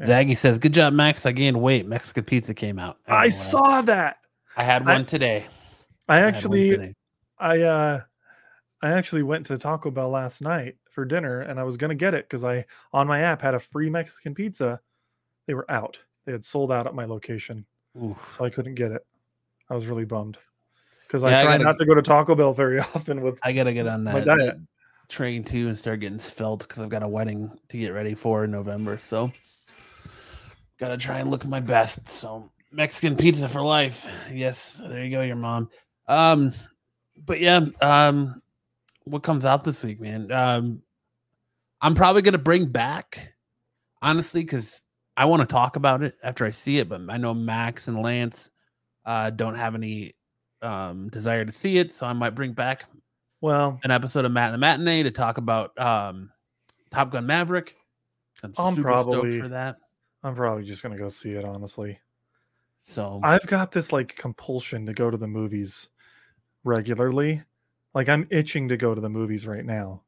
Yeah. Zaggy says, "Good job, Max. I gained weight. Mexican pizza came out. I LOL. saw that. I had I- one today. I I actually today. I uh I actually went to Taco Bell last night for dinner and I was gonna get it because I on my app had a free Mexican pizza. They were out. They had sold out at my location, Ooh. so I couldn't get it. I was really bummed. Because Yeah, I I try gotta not to go to Taco Bell very often with I gotta get on that, that train too and start getting svelte because I've got a wedding to get ready for in November. So gotta try and look my best. So Mexican pizza for life. Yes, there you go, your mom. Um, but yeah, um, what comes out this week, man? Um, I'm probably gonna bring back honestly because I want to talk about it after I see it, but I know Max and Lance uh don't have any um desire to see it, so I might bring back Well, an episode of Matt and the Matinee to talk about um, Top Gun Maverick. I'm, I'm probably- for that. I'm probably just gonna go see it, honestly. So I've got this like compulsion to go to the movies regularly. Like I'm itching to go to the movies right now.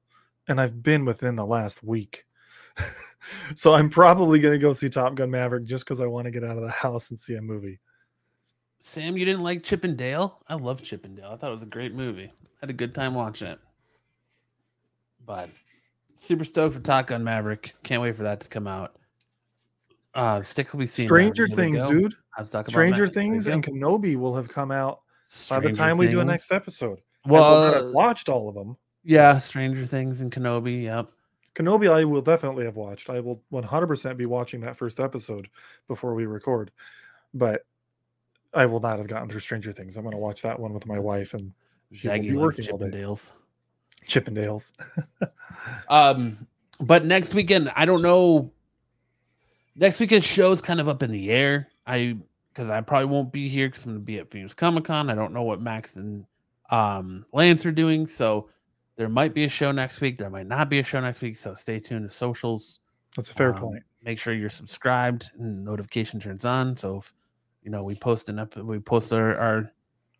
And I've been within the last week. so I'm probably to go see Top Gun Maverick just because I want to get out of the house and see a movie. Sam, you didn't like Chip 'n Dale? I love Chip 'n Dale. I thought it was a great movie. Had a good time watching it. But super stoked for Top Gun Maverick. Can't wait for that to come out. Uh Sticks will be seeing Stranger Maverick. There we Things, dude. Let's talk about Stranger you Things and Kenobi will have come out by the Stranger time we do a next episode. Well, I've watched all of them. yeah, Stranger Things and Kenobi. Yep. Kenobi, I will definitely have watched. I will 100% be watching that first episode before we record. But I will not have gotten through Stranger Things. I'm going to watch that one with my wife and she will Zaggy be likes working all Chip and day. Dale's. Chippendales. Um, but next weekend, I don't know. Next weekend show is kind of up in the air. I because I probably won't be here because I'm gonna be at Phoenix Comic Con. I don't know what Max and um Lance are doing, so there might be a show next week. There might not be a show next week. So stay tuned to socials. That's a fair Um, point. Make sure you're subscribed and notification turns on. So if you know we post an ep- we post our, our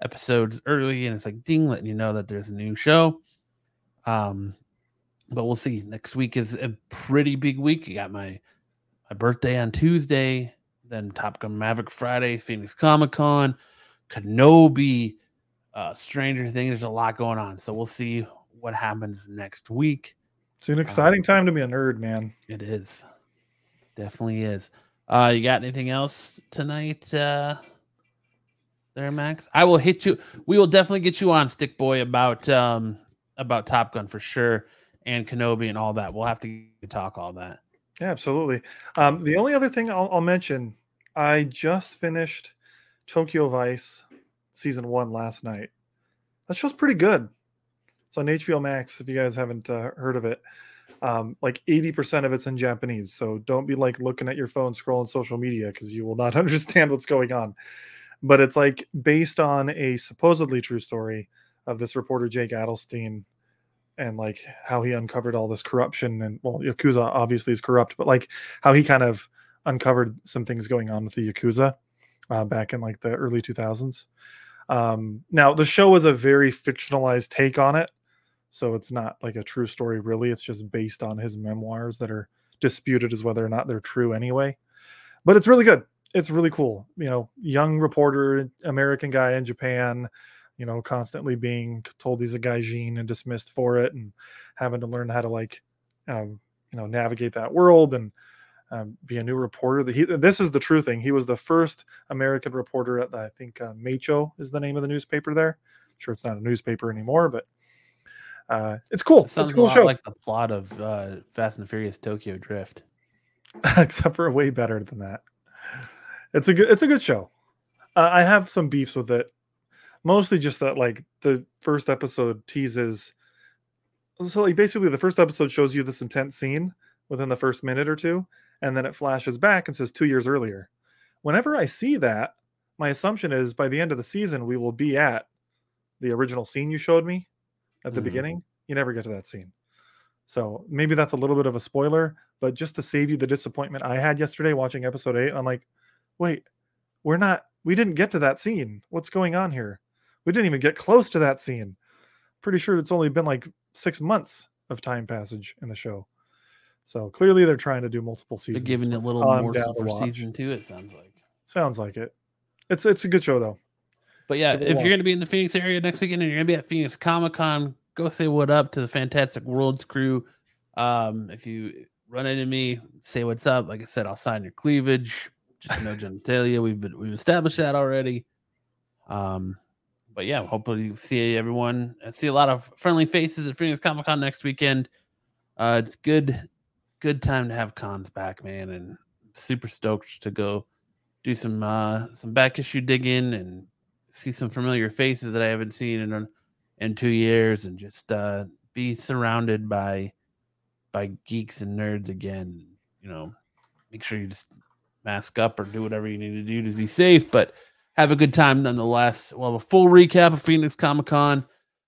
episodes early, and it's like ding, letting you know that there's a new show. Um, but we'll see. Next week is a pretty big week. You got my my birthday on Tuesday, then Top Gun Maverick Friday, Phoenix Comic Con, Kenobi, uh, Stranger Things. There's a lot going on, so we'll see what happens next week. It's an exciting time to be a nerd, man. It is, definitely is. Uh, you got anything else tonight? Uh, there, Max. I will hit you. We will definitely get you on Stick Boy about um about Top Gun for sure, and Kenobi and all that. We'll have to talk all that. Yeah, absolutely. Um, the only other thing I'll, I'll mention, I just finished Tokyo Vice season one last night. That show's pretty good. It's on HBO Max if you guys haven't uh, heard of it. Um, like 80% of it's in Japanese. So don't be like looking at your phone scrolling social media because you will not understand what's going on. But it's like based on a supposedly true story of this reporter, Jake Adelstein, and like how he uncovered all this corruption. And well, Yakuza obviously is corrupt, but like how he kind of uncovered some things going on with the Yakuza uh, back in like the early 2000s. Um, now, the show is a very fictionalized take on it. So it's not like a true story, really. It's just based on his memoirs that are disputed as whether or not they're true anyway. But it's really good. It's really cool. You know, young reporter, American guy in Japan, you know, constantly being told he's a gaijin and dismissed for it and having to learn how to like, um, you know, navigate that world and um, be a new reporter. That he, this is the true thing. He was the first American reporter at the, I think uh, Meicho is the name of the newspaper there. I'm sure it's not a newspaper anymore, but uh, it's cool. It sounds it's a cool a show, like the plot of uh, Fast and Furious Tokyo Drift. except for way better than that. It's a good. It's a good show. Uh, I have some beefs with it, mostly just that like the first episode teases. So like basically, the first episode shows you this intense scene within the first minute or two, and then it flashes back and says two years earlier. Whenever I see that, my assumption is by the end of the season we will be at the original scene you showed me at the Mhm. beginning. You never get to that scene. So maybe that's a little bit of a spoiler, but just to save you the disappointment I had yesterday watching episode eight, I'm like, wait, we're not, we didn't get to that scene. What's going on here? We didn't even get close to that scene. Pretty sure it's only been like six months of time passage in the show. So clearly they're trying to do multiple They're seasons. giving it a little more down so to for season two. It sounds like. Sounds like it. It's it's a good show though. But yeah, Give it a if you're going to be in the Phoenix area next weekend and you're going to be at Phoenix Comic Con, go say what up to the Fantastic Worlds crew. Um, if you run into me, say what's up. Like I said, I'll sign your cleavage. Just no genitalia. We've been we've established that already. Um, but yeah, hopefully you see everyone. I see a lot of friendly faces at Phoenix Comic Con next weekend. Uh, it's good, good time to have cons back, man, and super stoked to go do some uh some back issue digging and see some familiar faces that I haven't seen in in two years, and just uh be surrounded by by geeks and nerds again. You know, make sure you just mask up or do whatever you need to do to be safe, but have a good time nonetheless. We'll have a full recap of Phoenix Comic Con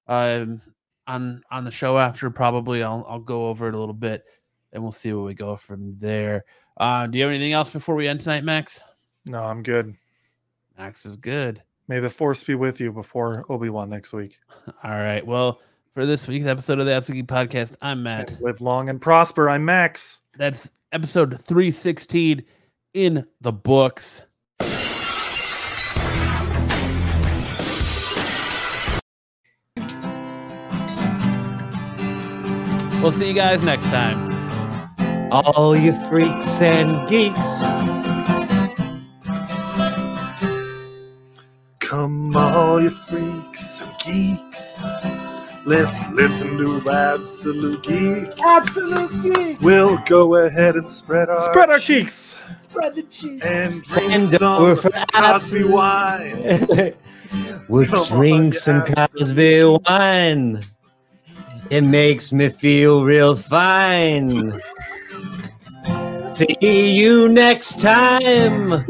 um, on on the show after. Probably I'll I'll go over it a little bit, and we'll see where we go from there. Uh, do you have anything else before we end tonight, Max? No, I'm good. Max is good. May the force be with you before Obi Wan next week. All right. Well, for this week's episode of the Absolute Podcast, I'm Matt. And live long and prosper. I'm Max. That's episode 316 in the books. We'll see you guys next time. All you freaks and geeks. Come all you freaks and geeks. Let's listen to Absolute Geek. Absolute geek. We'll go ahead and spread our Spread our cheeks. Spread the cheese. and drink And some over for Cosby wine. we'll Come drink you some Cosby wine. It makes me feel real fine. See you next time.